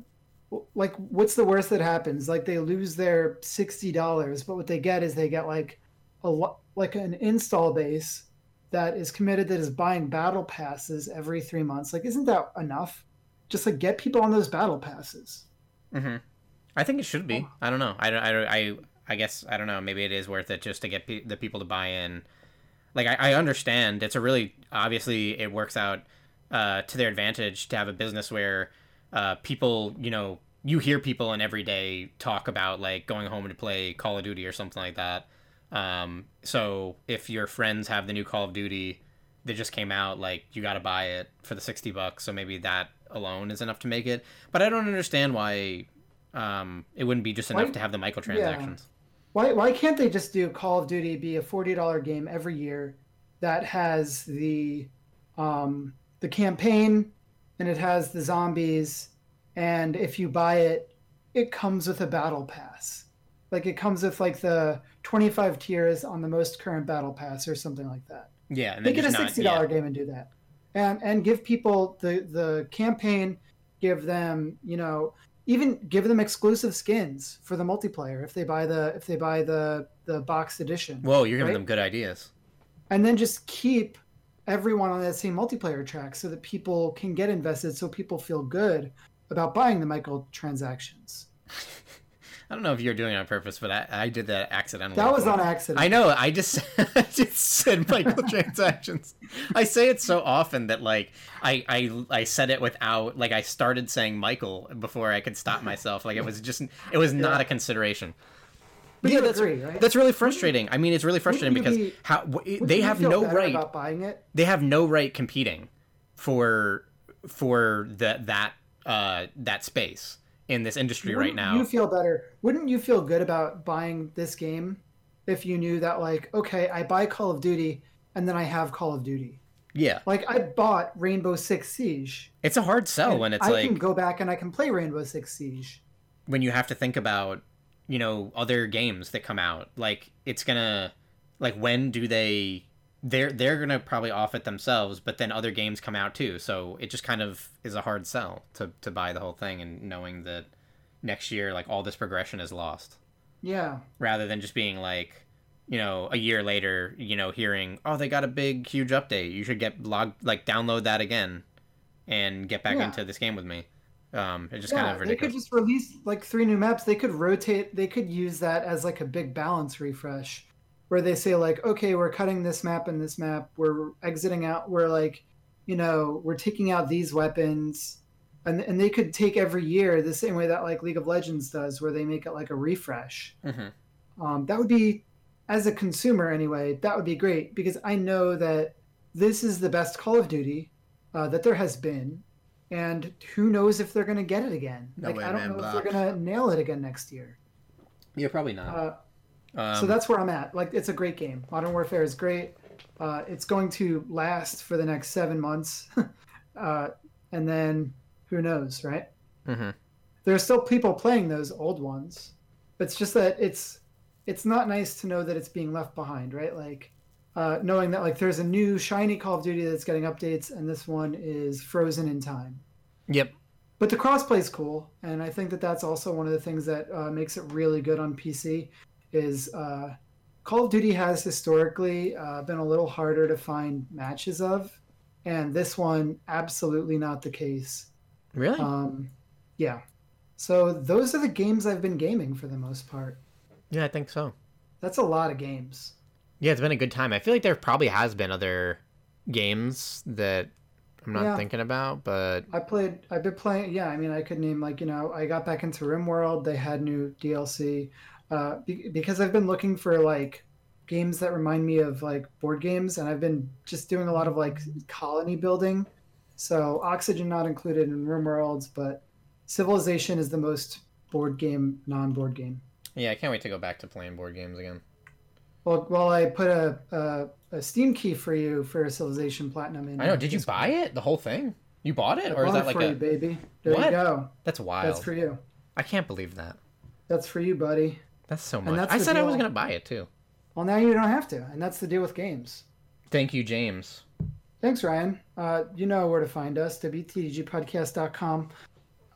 like what's the worst that happens like they lose their $60 but what they get is they get like a lo- like an install base that is committed that is buying battle passes every three months like isn't that enough just like get people on those battle passes hmm I think it should be. Oh. I don't know. I, don't- I, I, I guess I don't know. Maybe it is worth it just to get pe- the people to buy in. Like I, I understand it's a really obviously it works out uh, to their advantage to have a business where uh, people you know you hear people in every day talk about like going home to play Call of Duty or something like that. Um, so if your friends have the new Call of Duty that just came out, like you got to buy it for the sixty bucks. So maybe that alone is enough to make it. But I don't understand why um, it wouldn't be just enough Why- to have the microtransactions. Why why can't they just do Call of Duty be a forty dollar game every year that has the um, the campaign and it has the zombies and if you buy it, it comes with a battle pass. Like it comes with like the twenty five tiers on the most current battle pass or something like that. Yeah, and Make it a sixty yeah. game and do that, and and give people the the campaign, give them you know even give them exclusive skins for the multiplayer if they buy the if they buy the the boxed edition, Whoa, you're giving right? them good ideas. and then just keep everyone on that same multiplayer track so that people can get invested, so people feel good about buying the microtransactions. I don't know if you're doing it on purpose, but I, I did that accidentally. That was on accident. I know. I just I just said microtransactions. I say it so often that like I, I I said it without like I started saying Michael before I could stop myself. Like it was just it was not a consideration. But you that's agree, right? that's really frustrating. I mean, it's really frustrating because be- how w- they have no right. about buying it. They have no right competing for for the that uh that space in this industry right Wouldn't now. You feel better. Wouldn't you feel good about buying this game if you knew that, like, okay, I buy Call of Duty and then I have Call of Duty? yeah, Like, I bought Rainbow Six Siege. it's a hard sell when it's I like I can go back and I can play Rainbow Six Siege. when you have to think about you know other games that come out like it's gonna like when do they they're they're gonna probably off it themselves but then other games come out too so it just kind of is a hard sell to to buy the whole thing and knowing that next year like all this progression is lost Yeah. rather than just being like you know a year later you know hearing oh they got a big huge update you should get log like download that again and get back Yeah. into this game with me um it's just yeah, kind of they could just release like three new maps. They could rotate. They could use that as like a big balance refresh, where they say like, okay, we're cutting this map and this map. We're exiting out. We're like, you know, we're taking out these weapons, and and they could take every year the same way that like League of Legends does, where they make it like a refresh. Mhm. Um, that would be, as a consumer anyway, that would be great because I know that this is the best Call of Duty uh, that there has been, and who knows if they're going to get it again? No like way, I don't know if they're going to nail it again next year. yeah probably not Uh, um, so that's where I'm at. Like it's a great game. Modern Warfare is great. Uh, it's going to last for the next seven months, uh, and then who knows, right? mhm. there are still people playing those old ones. It's just that it's it's not nice to know that it's being left behind, right? Like uh, knowing that like there's a new shiny Call of Duty that's getting updates, and this one is frozen in time. Yep. But the crossplay is cool, and I think that that's also one of the things that uh, makes it really good on PC. Is uh, Call of Duty has historically uh, been a little harder to find matches of, and this one absolutely not the case. Really? Um, yeah. So those are the games I've been gaming for the most part. yeah, I think so. That's a lot of games. Yeah, it's been a good time. I feel like there probably has been other games that I'm not Yeah. thinking about, but I played. I've been playing. Yeah, I mean, I could name like you know, I got back into RimWorld. They had new DLC uh, be- because I've been looking for like games that remind me of like board games, and I've been just doing a lot of like colony building. So Oxygen not included in RimWorlds, but Civilization is the most board game, non-board game. yeah, I can't wait to go back to playing board games again. Well, well, I put a, a a Steam key for you for Civilization Platinum. In I know. Did you buy it? The whole thing? You bought it, I or is bought that it like for a? you, baby? There What? you go. That's wild. That's for you. I can't believe that. That's for you, buddy. That's so much. that's I said I was gonna buy it too. Well, now you don't have to, and that's the deal with games. Thank you, James. Thanks, Ryan. Uh, you know where to find us, wtdgpodcast.com.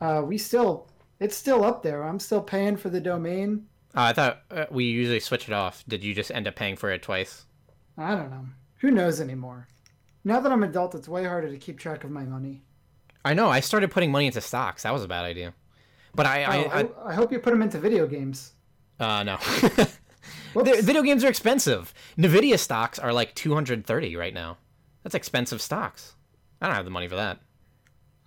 Uh, we still, it's still up there. I'm still paying for the domain. Uh, I thought uh, we usually switch it off. Did you just end up paying for it twice? I don't know. Who knows anymore? Now that I'm an adult, it's way harder to keep track of my money. I know. I started putting money into stocks. That was a bad idea. But I, Oh, I, I, I hope you put them into video games. Uh, no. Video games are expensive. Nvidia stocks are like 230 right now. That's expensive stocks. I don't have the money for that.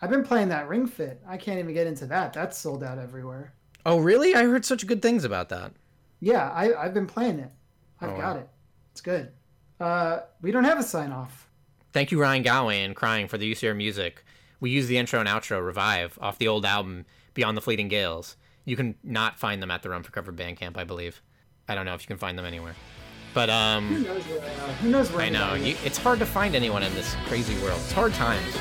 I've been playing that Ring Fit. I can't even get into that. That's sold out everywhere. Oh, really? I heard such good things about that. Yeah, I, I've been playing it. I've Oh, got wow. it. It's good. Uh, we don't have a sign off. Thank you, Ryan Gowan, crying for the use of your music. We use the intro and outro Revive off the old album Beyond the Fleeting Gales. You can not find them at the Run for Cover Bandcamp, I believe. I don't know if you can find them anywhere. But um, Who knows where? Uh, who knows where? I know you, it's hard to find anyone in this crazy world. It's hard times.